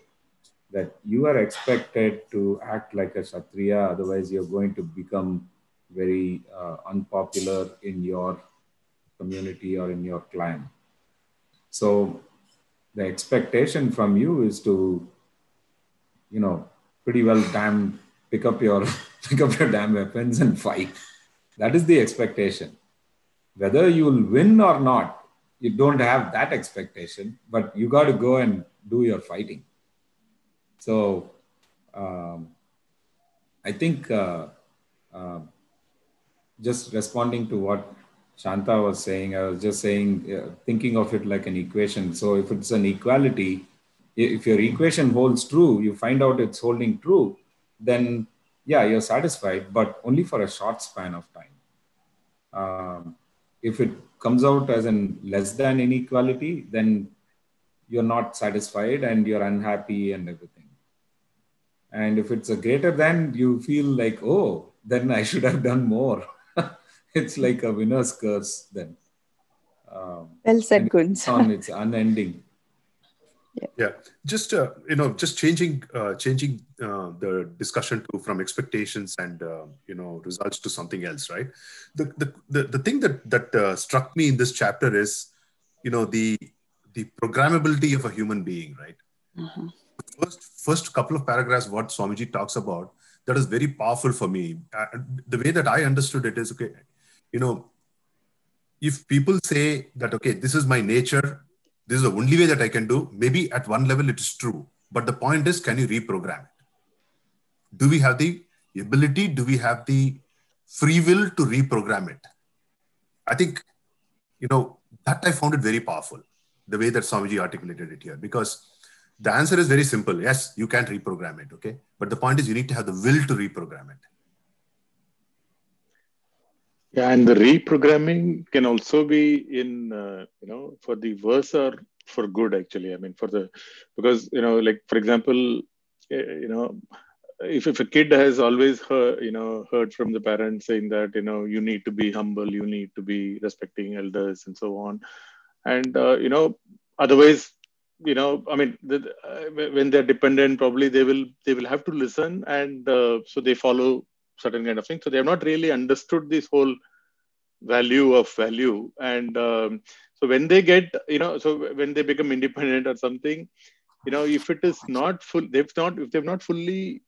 that you are expected to act like a kshatriya, otherwise you're going to become very uh, unpopular in your community or in your clan. So the expectation from you is to, you know, pretty well damn pick up your pick up your damn weapons and fight. That is the expectation. Whether you'll win or not, you don't have that expectation, but you got to go and do your fighting. So um, I think. Uh, uh, just responding to what Shanta was saying, I was just saying, uh, thinking of it like an equation. So if it's an equality, if your equation holds true, you find out it's holding true, then yeah, you're satisfied, but only for a short span of time. Um, if it comes out as an less than inequality, then you're not satisfied and you're unhappy and everything. And if it's a greater than, you feel like, oh, then I should have done more. it's like a winner's curse then. Um, Well said, and Gunj. it's on, it's unending. Yeah, just uh, you know, just changing uh, changing uh, the discussion to from expectations and uh, you know results to something else, right? The the the, the thing that that uh, struck me in this chapter is, you know, the the programmability of a human being, right? Mhm. First first couple of paragraphs, what Swamiji talks about, that is very powerful for me. Uh, the way that I understood it is okay, you know, if people say that okay, this is my nature, this is the only way that I can do. Maybe at one level it is true, but the point is, can you reprogram it? Do we have the ability? Do we have the free will to reprogram it? I think, you know, that I found it very powerful, the way that Swamiji articulated it here, because the answer is very simple. Yes, you can reprogram it, okay? But the point is, you need to have the will to reprogram it. Yeah, and the reprogramming can also be in uh, you know for the worse or for good actually. I mean for the because you know like for example, eh, you know if, if a kid has always heard you know heard from the parents saying that you know you need to be humble, you need to be respecting elders and so on, and uh, you know otherwise you know i mean the, uh, when they're dependent probably they will they will have to listen and uh, so they follow certain kind of thing. So they have not really understood this whole value of value. And um, so when they get you know so when they become independent or something you know if it is not full they've not if they've not fully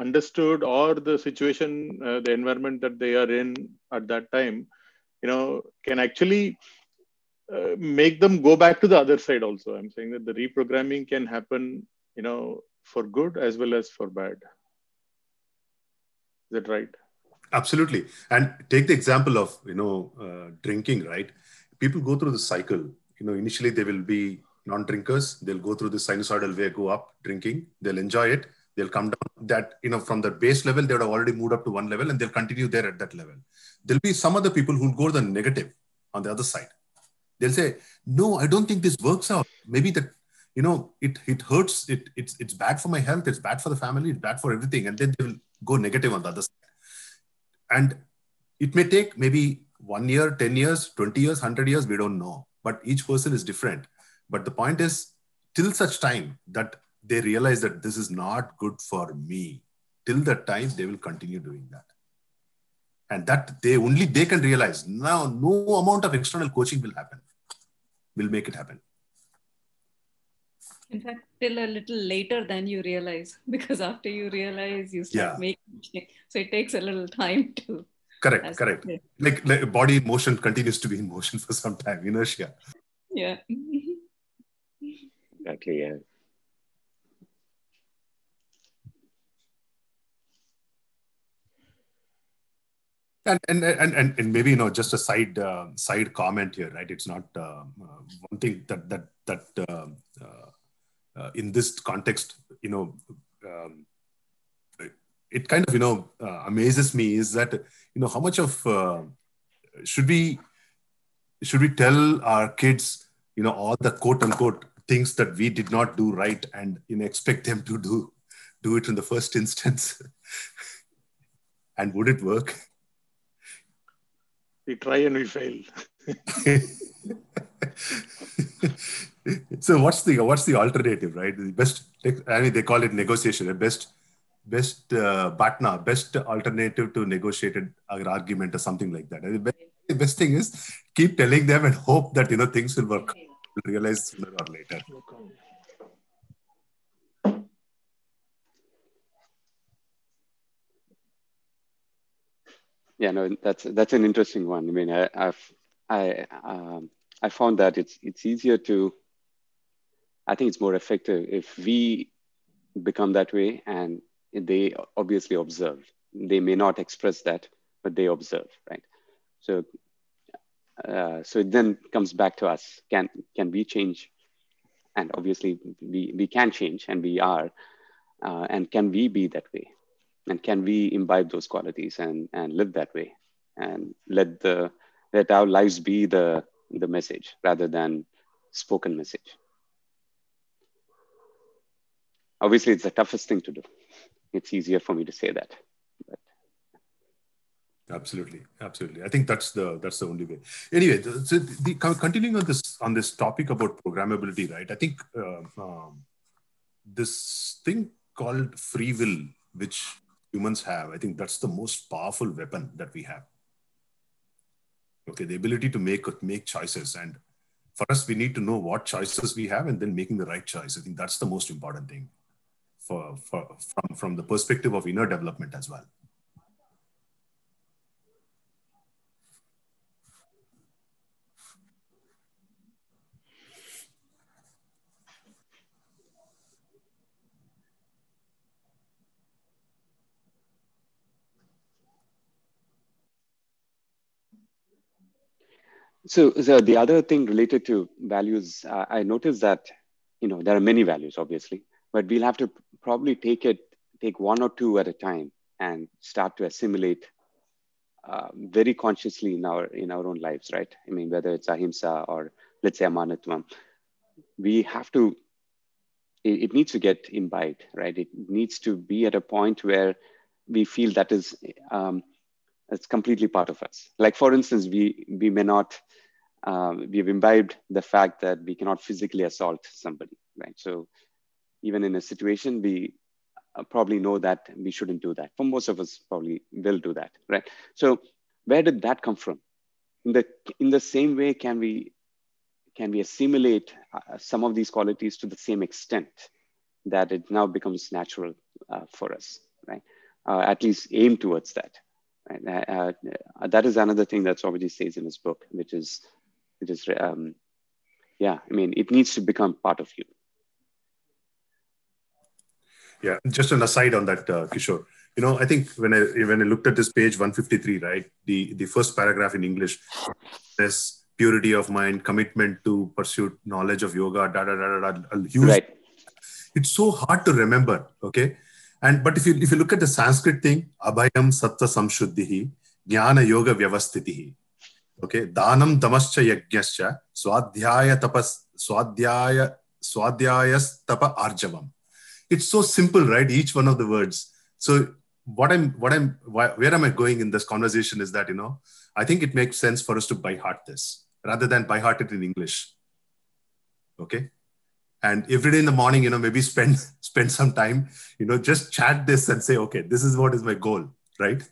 understood or the situation uh, the environment that they are in at that time you know can actually uh, make them go back to the other side also. I'm saying that the reprogramming can happen you know, for good as well as for bad. Is that right? Absolutely. And take the example of, you know, uh, drinking, right? People go through the cycle. You know, initially they will be non-drinkers. They'll go through the sinusoidal way, go up drinking. They'll enjoy it. They'll come down that, you know, from the base level, they would have already moved up to one level and they'll continue there at that level. There'll be some other people who'll go to the negative on the other side. They'll say, no, I don't think this works out. Maybe that, you know, it, it hurts. It, it's, it's bad for my health. It's bad for the family. It's bad for everything. And then they will go negative on the other side. And it may take maybe one year 10 years 20 years 100 years we don't know. But each person is different. But the point is till such time that they realize that this is not good for me till that time they will continue doing that. And that they only they can realize now no amount of external coaching will happen will make it happen in fact till a little later than you realize because after you realize you start Yeah. making change. so it takes a little time to correct correct like, like body motion continues to be in motion for some time inertia yeah Exactly. Yeah. And, and and and and maybe you know just a side uh, side comment here, right? It's not uh, uh, one thing that that that uh, in this context, you know, um, it kind of you know uh, amazes me is that you know how much of uh, should we should we tell our kids you know all the quote unquote things that we did not do right and you know expect them to do do it in the first instance and would it work We try and we fail. so what's the what's the alternative right the best i mean they call it negotiation the best best uh, batna best alternative to negotiated argument or something like that the best, the best thing is keep telling them and hope that you know things will work You'll realize sooner or later Yeah, no, that's that's an interesting one. I mean, I, I've I um, I found that it's it's easier to. I think it's more effective if we become that way, and they obviously observe. They may not express that, but they observe, right? So, uh, so it then comes back to us. Can can we change? And obviously, we we can change, and we are. Uh, and can we be that way? and can we imbibe those qualities and and live that way and let the let our lives be the the message rather than spoken message obviously it's the toughest thing to do. It's easier for me to say that. But absolutely. Absolutely. I think that's the that's the only way. Anyway so the, continuing on this on this topic about programmability right? I think uh, um, this thing called free will which humans have i think that's the most powerful weapon that we have. Okay the ability to make make choices. And for us we need to know what choices we have and then making the right choice. I think that's the most important thing for, for from from the perspective of inner development as well. So, so the other thing related to values uh, i noticed that you know there are many values obviously but we'll have to probably take it take one or two at a time and start to assimilate uh, very consciously in our in our own lives right? I mean whether it's ahimsa or let's say Amanitvam. We have to it, it needs to get imbibed right? It needs to be at a point where we feel that is um, it's completely part of us. Like for instance we we may not um, we've imbibed the fact that we cannot physically assault somebody right? So even in a situation we uh, probably know that we shouldn't do that for most of us probably will do that right so where did that come from in the in the same way can we can we assimilate uh, some of these qualities to the same extent that it now becomes natural uh, for us right uh, at least aim towards that right? Uh, that is another thing that Swamiji says in his book, which is, it is, um, yeah, I mean, it needs to become part of you. Yeah, just an aside on that, uh, Kishore. You know, I think when I when I looked at this page 153, right, the the first paragraph in English says purity of mind, commitment to pursuit knowledge of yoga, da da da da, da huge. Right. It's so hard to remember. Okay, and but if you if you look at the Sanskrit thing, abhayam sattva samshuddhihi, jnana yoga vyavastitihi. Okay, danam damascha yajnascha, swadhyaya tapas swadhyaya swadhyayas tapa arjavam it's so simple right? Each one of the words. So what i'm what i'm where am i going in this conversation is that you know i think it makes sense for us to by heart this rather than by heart it in english. Okay? And every day in the morning you know maybe spend spend some time you know just chat this and say okay this is what is my goal right?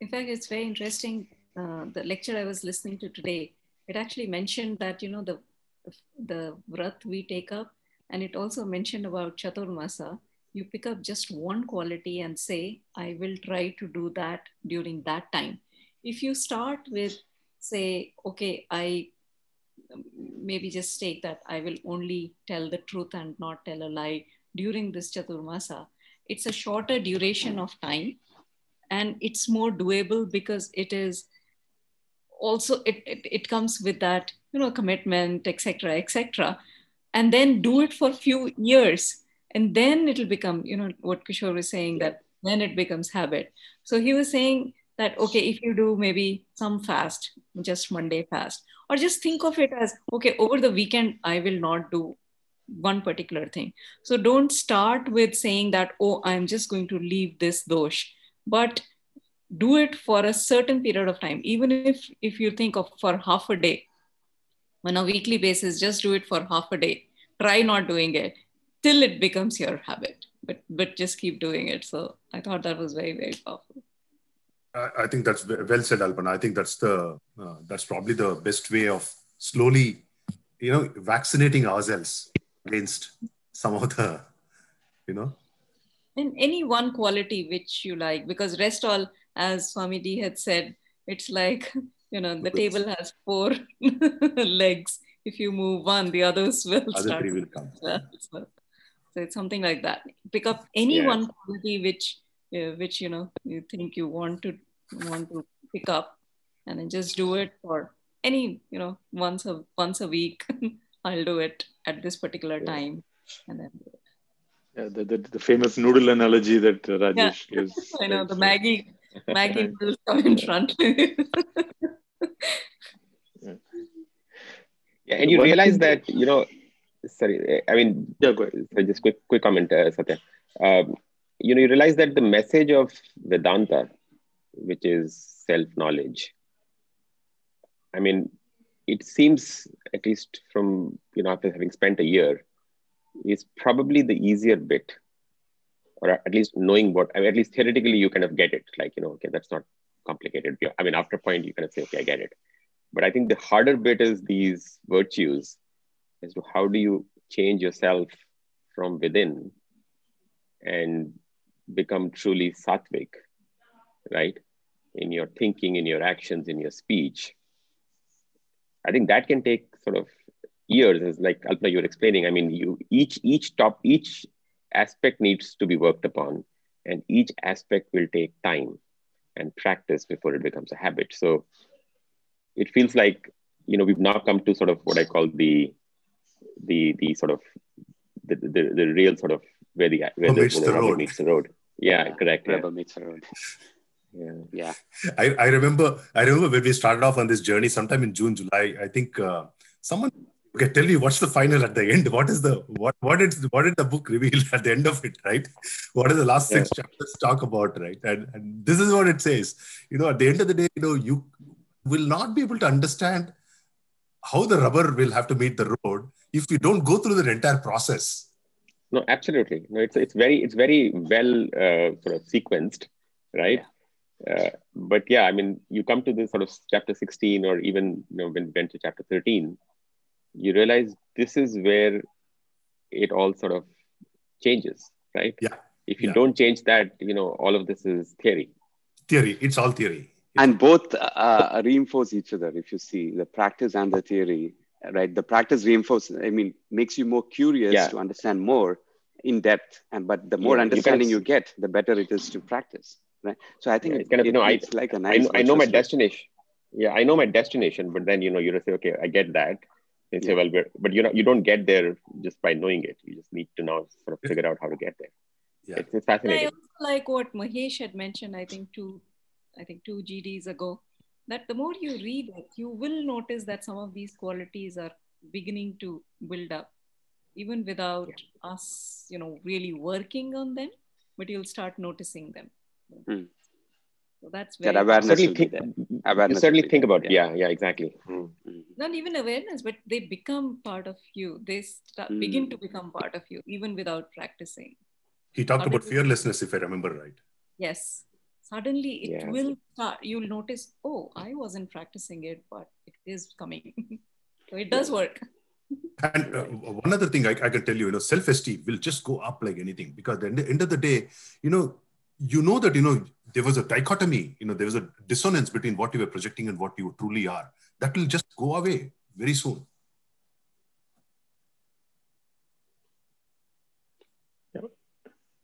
In fact it's very interesting uh, the lecture i was listening to today. It actually mentioned that you know the the vrat we take up, and it also mentioned about Chaturmasa. You pick up just one quality and say, I will try to do that during that time. If you start with, say, okay, I maybe just take that I will only tell the truth and not tell a lie during this Chaturmasa, it's a shorter duration of time and it's more doable because it is also it, it, it comes with that you know commitment etc etc and then do it for a few years and then it'll become you know what kishore was saying that then it becomes habit. So he was saying that okay if you do maybe some fast just one day fast or just think of it as okay over the weekend i will not do one particular thing. So don't start with saying that oh i'm just going to leave this dosh but do it for a certain period of time. Even if if you think of for half a day on a weekly basis just do it for half a day. Try not doing it till it becomes your habit but but just keep doing it. So i thought that was very very powerful. I, I think that's well said Alpna. I think that's the uh, that's probably the best way of slowly you know vaccinating ourselves against some of the you know. And any one quality which you like because rest all as Swamiji had said, it's like, you know, the table has four legs. If you move one, the others will Other start. three will come. So, so it's something like that. Pick up any Yeah. one quality which, uh, which you know, you think you want to want to pick up, and then just do it for any, you know, once a once a week. I'll do it at this particular Yeah. time, and then do it. Yeah, the, the, the famous noodle analogy that uh, Rajesh gives. I know the Maggi Maggi will come in front. Yeah, and you One realize that you know, sorry, I mean, Yeah, go ahead. just quick quick comment, uh, Satya. Um, you know, you realize that the message of Vedanta, which is self knowledge, I mean, it seems at least from you know after having spent a year, is probably the easier bit, or at least knowing what. I mean, at least theoretically, you kind of get it. Like you know, okay, that's not complicated. I mean, after a point, you kind of say, okay, I get it. But I think the harder bit is these virtues as to how do you change yourself from within and become truly sattvic, right? In your thinking, in your actions, in your speech. I think that can take sort of years, as like Alpna, you were explaining. I mean, you each each top each aspect needs to be worked upon, and each aspect will take time and practice before it becomes a habit. So it feels like you know we've now come to sort of what I call the the the sort of the the, the real sort of where the where Rubber the, meets where the rubber road. meets the road. Yeah, correct. Yeah. Rubber meets the road. yeah. Yeah. I, I remember I remember when we started off on this journey sometime in June, July. I think uh, someone okay, tell me what's the final at the end? What is the what what did what did the book reveal at the end of it, right? What are the last six chapters talk about, right? And, and this is what it says. You know, at the end of the day, you know, you will not be able to understand how the rubber will have to meet the road if you don't go through the entire process. No, absolutely. No, it's it's very it's very well uh, sort of sequenced, right? Uh, but yeah, I mean, you come to this sort of chapter sixteen, or even you know when we went to chapter thirteen, you realize this is where it all sort of changes, right? Yeah. If you Yeah. don't change that, you know, all of this is theory. Theory, it's all theory. And both uh, reinforce each other. If you see the practice and the theory right? The practice reinforces. I mean, makes you more curious Yeah. to understand more in depth, and but the more Yeah, understanding kind you get, the better it is to practice, right? So I think Yeah, it, it's kind of, you it- know, I- it's like a I nice. know, I know my destination. Yeah, I know my destination, but then you know, you just say, okay, I get that. And say, Yeah. well, we're, but you know, you don't get there just by knowing it. You just need to now sort of figure out how to get there. Yeah. It's, it's And I fascinating. also like what Mahesh had mentioned, I think two, I think two GDs ago, that the more you read it, you will notice that some of these qualities are beginning to build up, even without us, you know, really working on them, but you'll start noticing them. Hmm. So that's That very awareness certainly will be think, there. Awareness certainly be think there, about, yeah. yeah, yeah, exactly. Mm. Mhm. not even awareness, but they become part of you. They start, begin Mm. to become part of you, even without practicing. He talked about fearlessness, if I remember right. Yes. Suddenly it Yeah. will start. You'll notice, oh, I wasn't practicing it, but it is coming. so it does work. And uh, one other thing I, I can tell you, you know, self-esteem will just go up like anything because at the end of the day, you know, you know that you know there was a dichotomy, you know, there was a dissonance between what you were projecting and what you truly are. That will just go away very soon.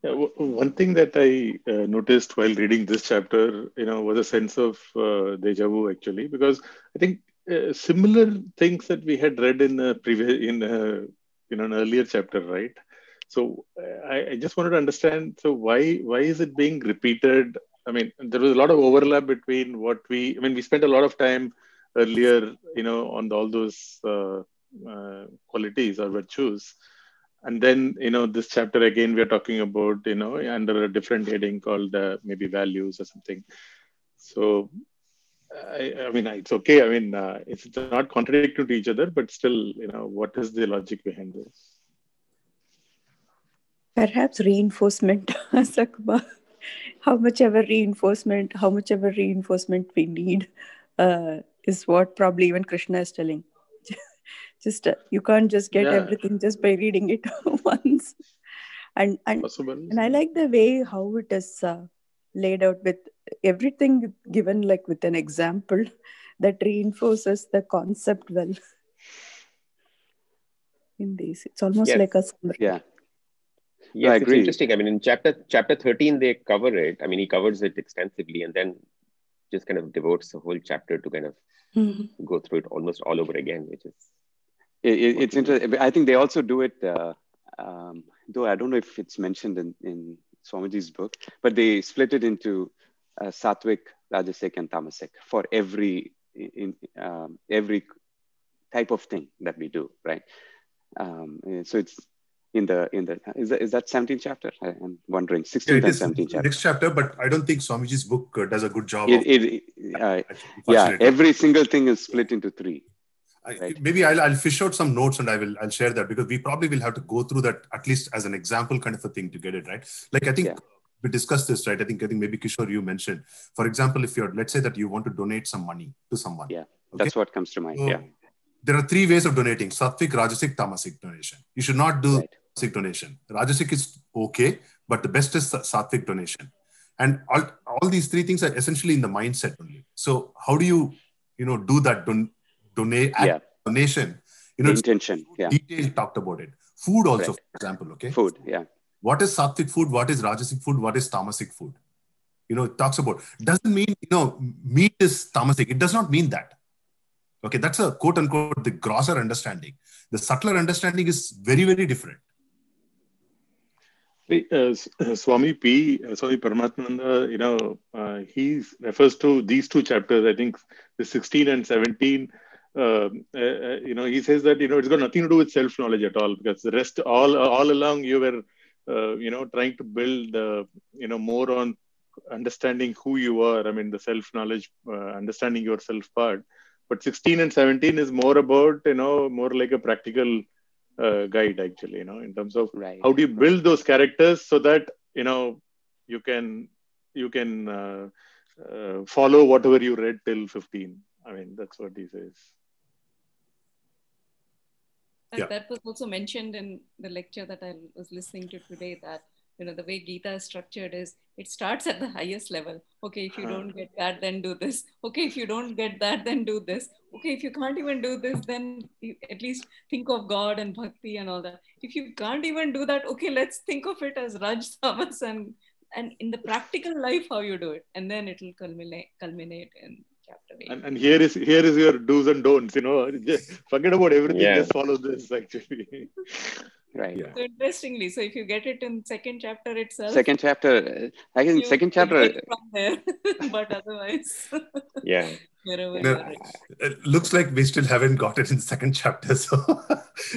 Yeah, one thing that I uh, noticed while reading this chapter, you know, was a sense of uh, deja vu actually, because I think uh, similar things that we had read in a previous in a, you know an earlier chapter, right? So I, I just wanted to understand. So why why is it being repeated? I mean, there was a lot of overlap between what we. I mean, we spent a lot of time earlier, you know, on all those uh, uh, qualities or virtues and then you know this chapter again we are talking about you know under a different heading called uh, maybe values or something so I, I mean it's okay i mean uh, it's not contradictory to each other but still you know what is the logic behind this Perhaps reinforcement, Sakba. How much ever reinforcement, how much ever reinforcement we need uh, is what probably even Krishna is telling. just uh, you can't just get Yeah. everything just by reading it once. And and possible and I like the way how it is uh, laid out with everything given like with an example that reinforces the concept well. In this, it's almost Yes. like a summary. Yeah. Yes, I it's agree. interesting. I mean, in chapter chapter 13, they cover it. I mean, he covers it extensively and then just kind of devotes the whole chapter to kind of Mhm. go through it almost all over again, which is It, it, it's interesting. I think they also do it, uh, um, though I don't know if it's mentioned in, in Swamiji's book, but they split it into uh, Sattvic, Rajasic, and Tamasic for every in, um, every type of thing that we do, right? Um, so it's in the in the is that, is that 17th chapter? I, am wondering 16th Yeah, and 17th chapter. next chapter, but I don't think Swamiji's book uh, does a good job It, of it, uh, yeah, every single thing is split into three. I, Right. maybe I'll, I'll fish out some notes and I will I'll share that because we probably will have to go through that at least as an example kind of a thing to get it right. Like I think Yeah. we discussed this right. I think I think maybe Kishore you mentioned. For example, if you're let's say that you want to donate some money to someone. Yeah, Okay? That's what comes to mind. So Yeah, There are three ways of donating: sattvic, rajasic, tamasic donation. You should not do Right. Sattvic donation. Rajasic is okay, but the best is sa- sattvic donation. And all, all these three things are essentially in the mindset only. So how do you, you know, do that don- donate Yeah. donation? You know, intention. Yeah, detail talked about it. Food also, Correct. for example, okay? food. Yeah. What is sattvic food? What is rajasic food? What is tamasic food? You know, it talks about, doesn't mean, you know, meat is tamasic. It does not mean that. Okay, that's a quote unquote the grosser understanding. The subtler understanding is very, very different. Uh, uh, Swami P, uh, Swami Paramatmananda, you know, uh, he refers to these two chapters, I think the 16 and 17. Um, uh, uh, you know, he says that, you know, it's got nothing to do with self knowledge at all because the rest, all, all along, you were, you know, trying to build, you know, more on understanding who you are. I mean, the self knowledge, understanding yourself part. But 16 and 17 is more about, you know, more like a practical uh, guide, actually, you know, in terms of Right. how do you build those characters so that you know you can you can uh, uh, follow whatever you read till 15 i mean that's what he says That, Yeah. that was also mentioned in the lecture that I was listening to today that you know the way gita is structured is it starts at the highest level okay if you don't get that then do this okay if you don't get that then do this okay if you can't even do this then you at least think of god and bhakti and all that if you can't even do that okay let's think of it as raj tamas and and in the practical life how you do it and then it will culminate culminate in chapter eight. And, and here is here is your do's and don'ts. You know, just forget about everything. Yeah. Just follow this. Actually, Right. Yeah. So interestingly, so if you get it in second chapter itself, Second chapter, I think second chapter, get from there, but otherwise, Yeah. wherever No, it looks like we still haven't got it in the second chapter, so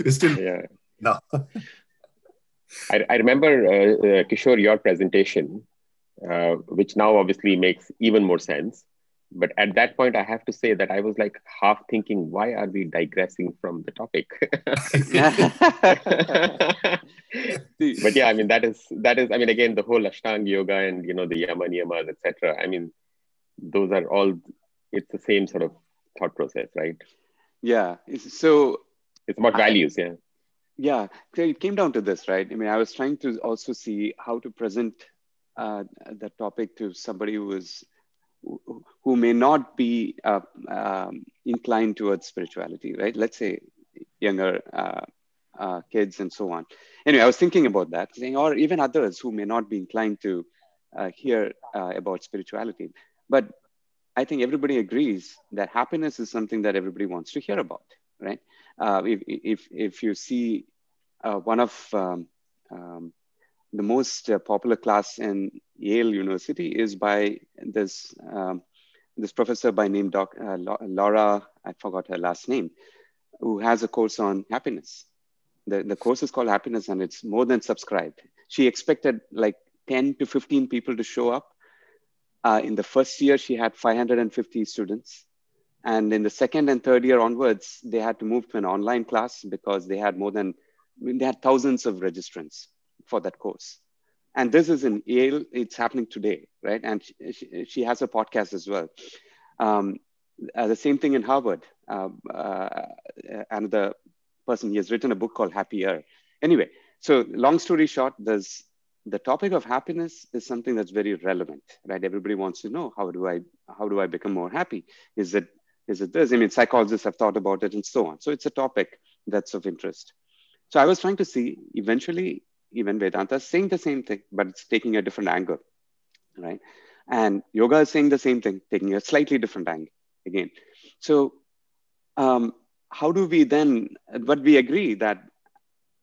we still Yeah. no. I, I remember, uh, uh, Kishore, your presentation, uh, which now obviously makes even more sense. But at that point, I have to say that I was like half thinking, why are we digressing from the topic? but yeah, I mean that is that is I mean again the whole Ashtanga yoga and you know the yama niyamas etc. I mean those are all it's the same sort of thought process, right? yeah. So It's about I- values, yeah. yeah it came down to this right i mean i was trying to also see how to present uh, the topic to somebody who is who- may not be uh, um, inclined towards spirituality right? Let's say younger uh, uh, kids and so on. Anyway i was thinking about that or even others who may not be inclined to uh, hear uh, about spirituality. But i think everybody agrees that happiness is something that everybody wants to hear about right? Uh, if, if, if you see one of um, um, the most popular class in Yale University is by this um, this professor by name Doc, uh, Laura, I forgot her last name, who has a course on happiness. The, the course is called Happiness and it's more than subscribed. She expected like 10 to 15 people to show up. Uh, in the first year, she had 550 students. And in the second and third year onwards, they had to move to an online class because they had more than, they had thousands of registrants for that course. And this is in Yale, it's happening today, right? And she, she, has a podcast as well. Um, uh, the same thing in Harvard. Uh, uh, another person, he has written a book called Happier. Anyway, so long story short, there's the topic of happiness is something that's very relevant, right? Everybody wants to know how do I how do I become more happy? Is it is it this? I mean, psychologists have thought about it and so on. So it's a topic that's of interest. So I was trying to see eventually even Vedanta is saying the same thing, but it's taking a different angle, right? And yoga is saying the same thing, taking a slightly different angle again. So um, how do we then? But we agree that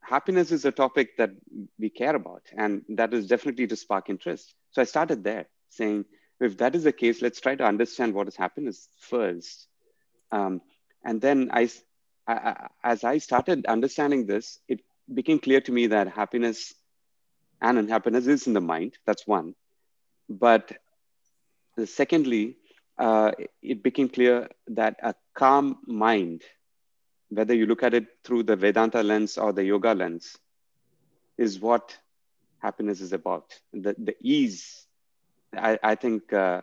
happiness is a topic that we care about, and that is definitely to spark interest. So I started there, saying if that is the case, let's try to understand what is happiness first. Um, and then I, I, as I started understanding this, it became clear to me that happiness and unhappiness is in the mind. That's one. But secondly, uh, it became clear that a calm mind, whether you look at it through the Vedanta lens or the yoga lens, is what happiness is about. The, the ease. I, I think uh,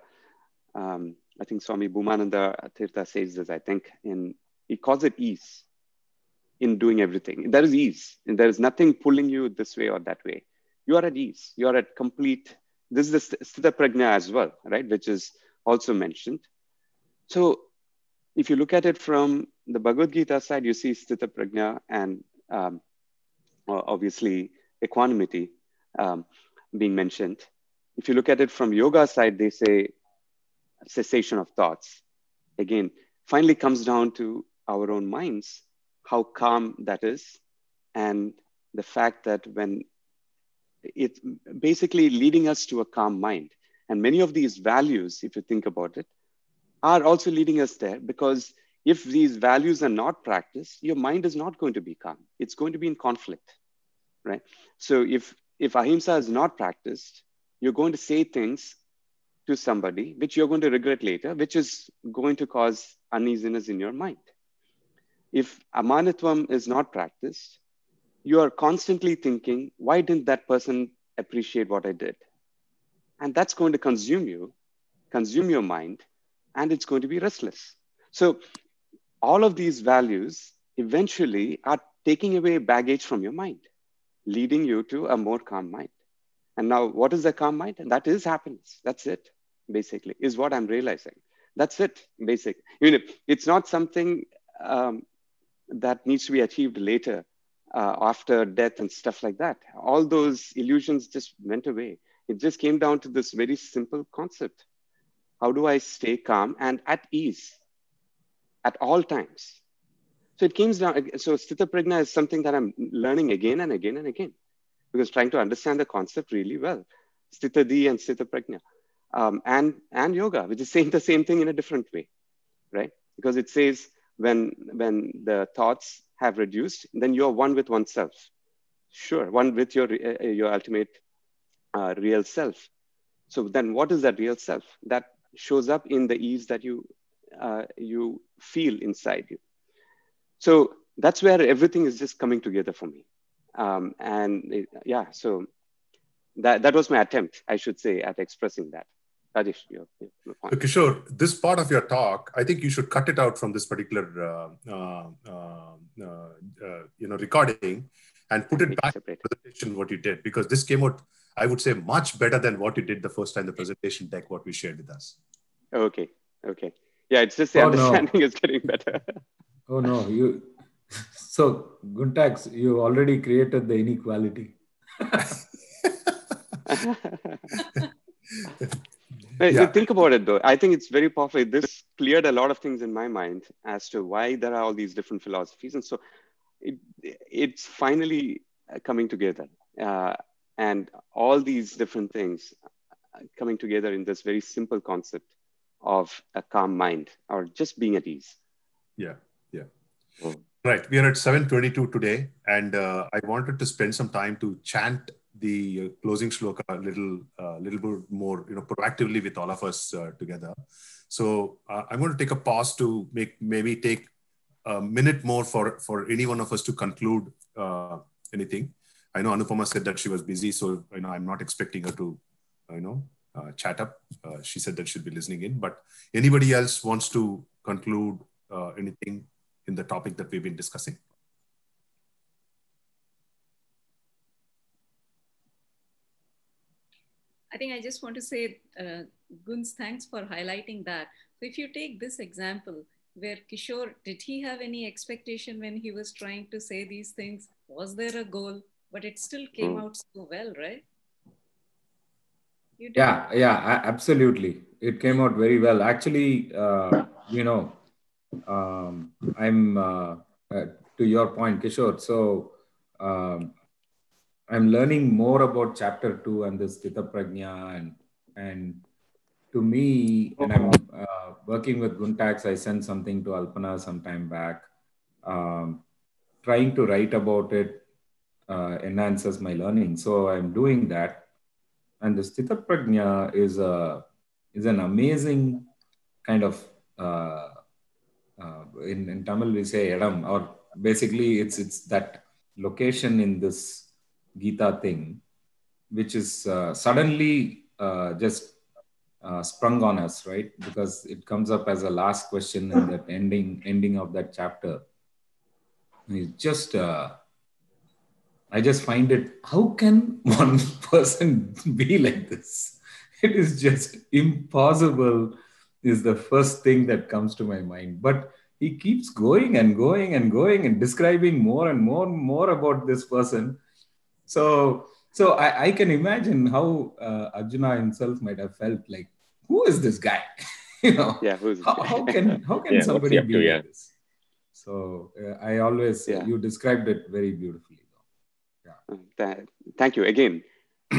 um, I think Swami Bhoomananda Tirtha says this. I think in he calls it ease in doing everything. There is ease, and there is nothing pulling you this way or that way. You are at ease. You are at complete. This is the sthita prajna as well, right? Which is also mentioned. So, if you look at it from the Bhagavad Gita side, you see sthita prajna and um, obviously equanimity um, being mentioned. If you look at it from yoga side, they say cessation of thoughts. Again, finally comes down to our own minds how calm that is and the fact that when it's basically leading us to a calm mind. And many of these values if you think about it are also leading us there because if these values are not practiced your mind is not going to be calm. It's going to be in conflict right? So if if ahimsa is not practiced you're going to say things to somebody which you're going to regret later which is going to cause uneasiness in your mind if Amanitvam is not practiced, you are constantly thinking, why didn't that person appreciate what I did? And that's going to consume you, consume your mind, and it's going to be restless. So, all of these values eventually are taking away baggage from your mind, leading you to a more calm mind. And now, what is the calm mind? And that is happiness. That's it, basically, is what I'm realizing. That's it, basic. You know, it's not something um, that needs to be achieved later uh, after death and stuff like that. All those illusions just went away. It just came down to this very simple concept. How do I stay calm and at ease at all times? So it comes down, so Sthita Prajna is something that I'm learning again and again and again because trying to understand the concept really well. Sthitadi and Sthita Prajna. Um, and, and yoga, which is saying the same thing in a different way, right? Because it says when, when the thoughts have reduced, then you're one with oneself. Sure, one with your, uh, your ultimate uh, real self. So then what is that real self? That shows up in the ease that you, uh, you feel inside you. So that's where everything is just coming together for me. Um, and it, yeah, so that, that was my attempt, I should say, at expressing that. Rajesh, your, your so Kishore, this part of your talk, I think you should cut it out from this particular, uh, uh, uh, uh you know, recording, and put it back in the presentation what you did because this came out, I would say, much better than what you did the first time the presentation deck what we shared with us. Okay, okay, yeah, it's just the oh, understanding no. is getting better. oh no, you so, Guntax, you already created the inequality. yeah. Think about it though. I think it's very powerful. This cleared a lot of things in my mind as to why there are all these different philosophies. And so it, it's finally coming together. Uh, and all these different things coming together in this very simple concept of a calm mind or just being at ease. Yeah, yeah. Mm. Right. We are at 722 today, and uh, I wanted to spend some time to chant the uh, closing shloka a little, uh, little bit more, you know, proactively with all of us uh, together. So uh, I'm going to take a pause to make maybe take a minute more for for any one of us to conclude uh, anything. I know Anupama said that she was busy, so you know I'm not expecting her to, you know, chat up. she said that she'll be listening in. But anybody else wants to conclude anything in the topic that we've been discussing? I think I just want to say, uh, Guns, thanks for highlighting that. So if you take this example, where Kishore, did he have any expectation when he was trying to say these things? Was there a goal? But it still came mm. out so well, right? yeah, yeah, absolutely. It came out very well. Actually, uh, you know, um, I'm uh, uh, to your point, Kishore. So um, I'm learning more about chapter two and this Sthita Prajna and and to me, and I'm uh, working with Guntax. I sent something to Alpna some time back, um, trying to write about it uh, enhances my learning. So I'm doing that, and the Sthita Prajna is a is an amazing kind of uh, uh, in, in Tamil we say Edam, or basically it's it's that location in this Gita thing, which is uh, suddenly uh, just uh, sprung on us, right? Because it comes up as a last question in that ending ending of that chapter. It's just uh, I just find it. How can one person be like this? It is just impossible is the first thing that comes to my mind. But he keeps going and going and going and describing more and more and more about this person. So, so I, I can imagine how uh, Arjuna himself might have felt like, who is this guy? you know, yeah, who's how, how, can how can yeah, somebody be to, yeah. like this? So uh, I always yeah. you described it very beautifully. Yeah. Uh, thank you again.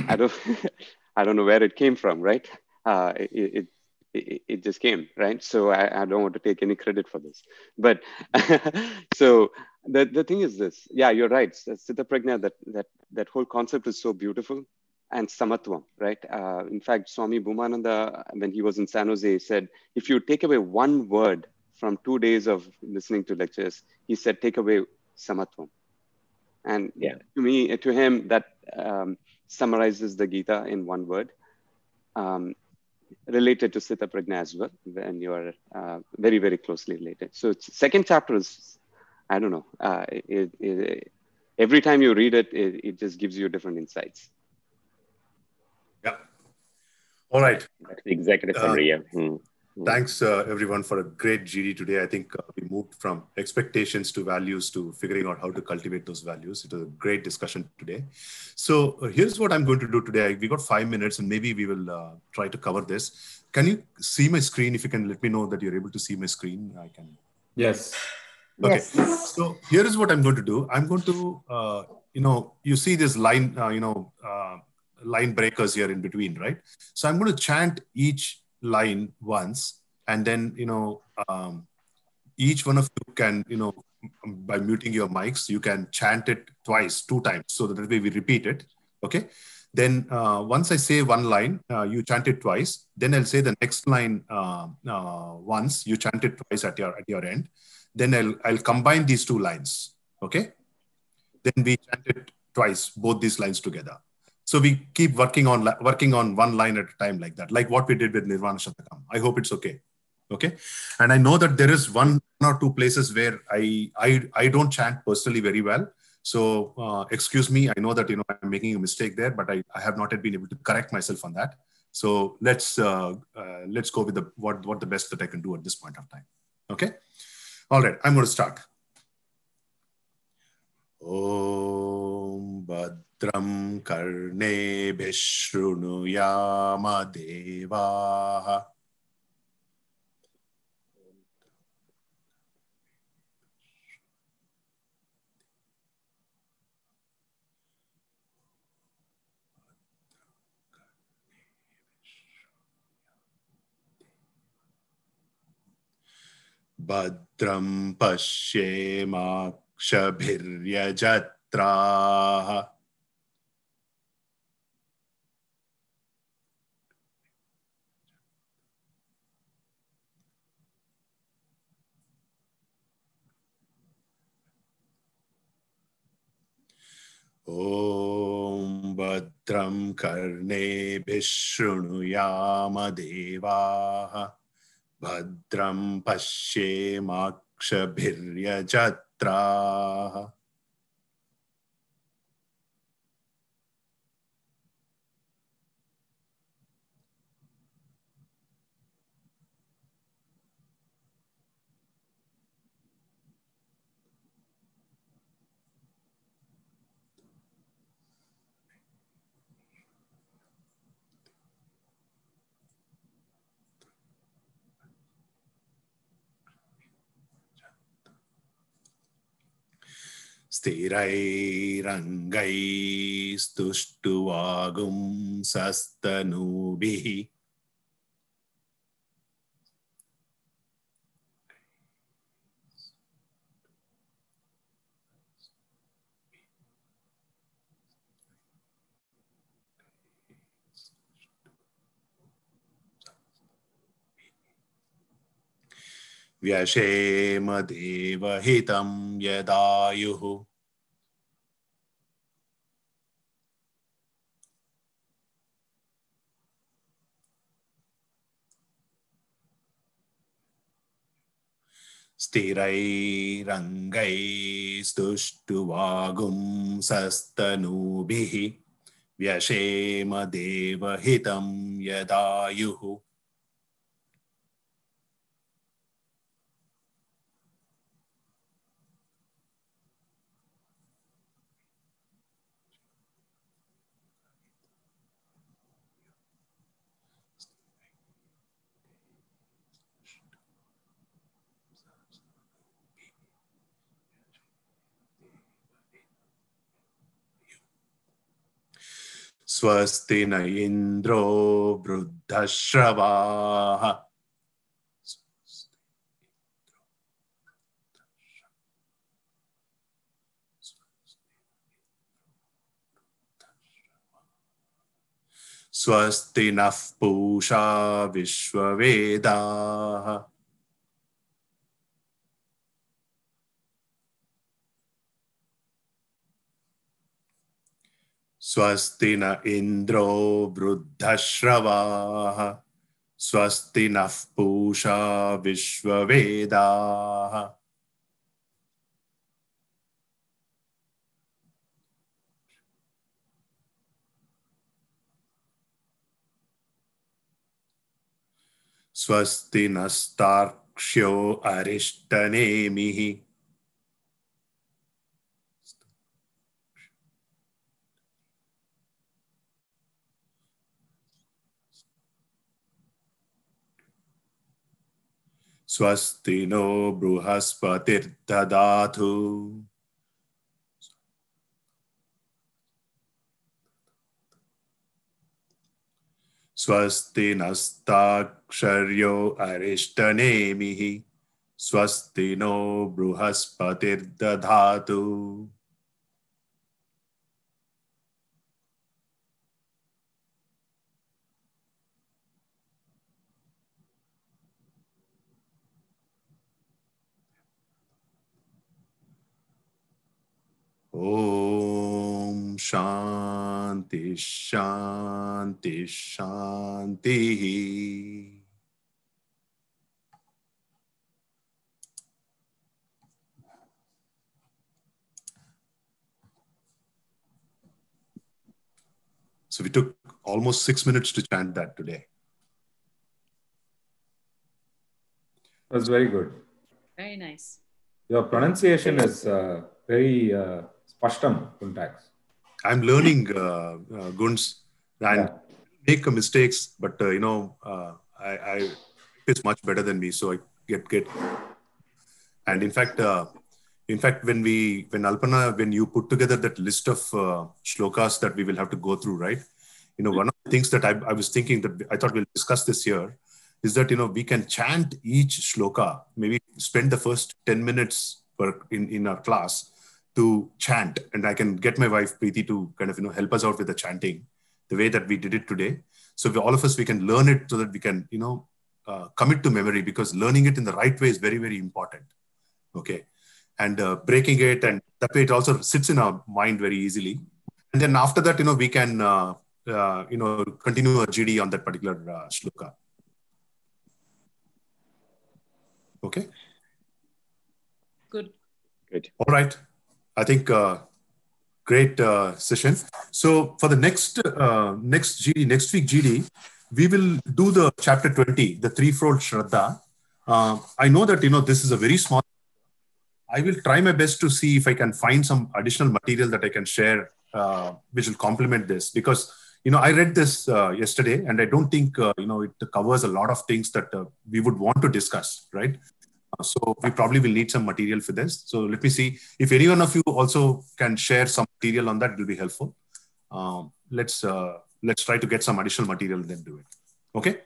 I don't I don't know where it came from, right? Uh, it, it it, it just came right so I, I don't want to take any credit for this but so the, the thing is this yeah you're right Sthita Prajna that that that whole concept is so beautiful and samatvam right uh, in fact swami Bhoomananda when he was in san jose said if you take away one word from two days of listening to lectures he said take away samatvam and yeah. to me to him that um, summarizes the gita in one word um, related to Sthita Prajna as well, when you are uh, very, very closely related. So second chapter is, I don't know, uh, it, it, every time you read it, it, it, just gives you different insights. Yeah. All right. That's the executive Uh, summary. yeah. Hmm. Thanks, uh, everyone, for a great GD today. I think uh, we moved from expectations to values to figuring out how to cultivate those values. It was a great discussion today. So uh, here's what I'm going to do today. We got five minutes, and maybe we will uh, try to cover this. Can you see my screen? If you can let me know that you're able to see my screen, I can. Yes. Okay. Yes. So here is what I'm going to do. I'm going to, uh, you know, you see this line, uh, you know, uh, line breakers here in between, right? So I'm going to chant each line once, and then, you know, um, each one of you can, you know, by muting your mics, you can chant it twice, two times, so that way we repeat it. Okay. Then uh, once I say one line, uh, you chant it twice. Then I'll say the next line uh, uh, once. You chant it twice at your at your end then I'll, I'll combine these two lines. Okay. Then we chant it twice, both these lines together. So we keep working on working on one line at a time like that, like what we did with Nirvana Shatakam. I hope it's okay. Okay. And I know that there is one or two places where I I, I don't chant personally very well. So uh, excuse me. I know that you know I'm making a mistake there, but I, I have not yet been able to correct myself on that. So let's uh, uh, let's go with the what what the best that I can do at this point of time. Okay. All right, I'm going to start. Om Bhadram Karne Yama Devaha. भद्रं पश्येमाक्षभिर्यजत्राः। ॐ भद्रं कर्णेभिः शृणुयाम देवाः भद्रं पश्येमाक्षभिर्यजत्राः। स्थिरैरङ्गैस्तुष्टुवागुं सस्तनूभिः व्यशेमदेवहितं यदायुः स्थिरैरङ्गैस्तुष्टुवागुंसस्तनूभिः व्यशेम देवहितं यदायुः। स्वस्ति न इन्द्रो वृद्धश्रवाः स्वस्ति नः पूषा विश्ववेदाः स्वस्ति न इन्द्रो वृद्धश्रवाः स्वस्ति नः पूषा विश्ववेदाः स्वस्ति नस्तार्क्ष्यो अरिष्टनेमिः स्वस्ति नो बृहस्पतिर्दधातु स्वस्ति नस्ताक्षर्यो अरिष्टनेमिः स्वस्ति नो बृहस्पतिर्दधातु Om Shanti Shanti Shanti. So we took almost six minutes to chant that today. That's very good. Very nice. Your pronunciation is uh, very. Uh spashtam, Guntax. I'm learning uh, uh, Guns and Yeah. make mistakes, but uh, you know, uh, I, I it's much better than me, so I get get. And in fact, uh, in fact, when we when Alpna, when you put together that list of uh, shlokas that we will have to go through, right? You know, one of the things that I, I was thinking that I thought we'll discuss this here is that you know we can chant each shloka, maybe spend the first ten minutes per in in our class to chant, and I can get my wife Preeti to kind of you know help us out with the chanting the way that we did it today. So we, all of us we can learn it so that we can you know uh, commit to memory because learning it in the right way is very very important. Okay, and uh, breaking it and that way it also sits in our mind very easily. And then after that, you know, we can uh, uh, you know continue a GD on that particular uh, shloka. Okay. Good. Good. All right. I think uh, great uh, session. So for the next uh, next GD next week GD, we will do the chapter twenty, the threefold Shraddha. I know that you know this is a very small. I will try my best to see if I can find some additional material that I can share, which will complement this because you know I read this uh, yesterday and I don't think uh, you know it covers a lot of things that uh, we would want to discuss, right? So we probably will need some material for this. So let me see if any one of you also can share some material on that. It will be helpful. Um, let's uh, let's try to get some additional material and then do it. Okay.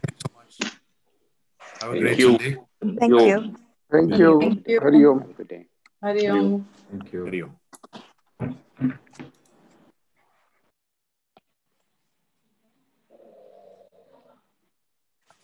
Thank you so much. Have a Thank great you. Sunday. Thank you. Thank you. Thank you. Hari Om. Have a good day. Hari Om. Thank you. Hari Om.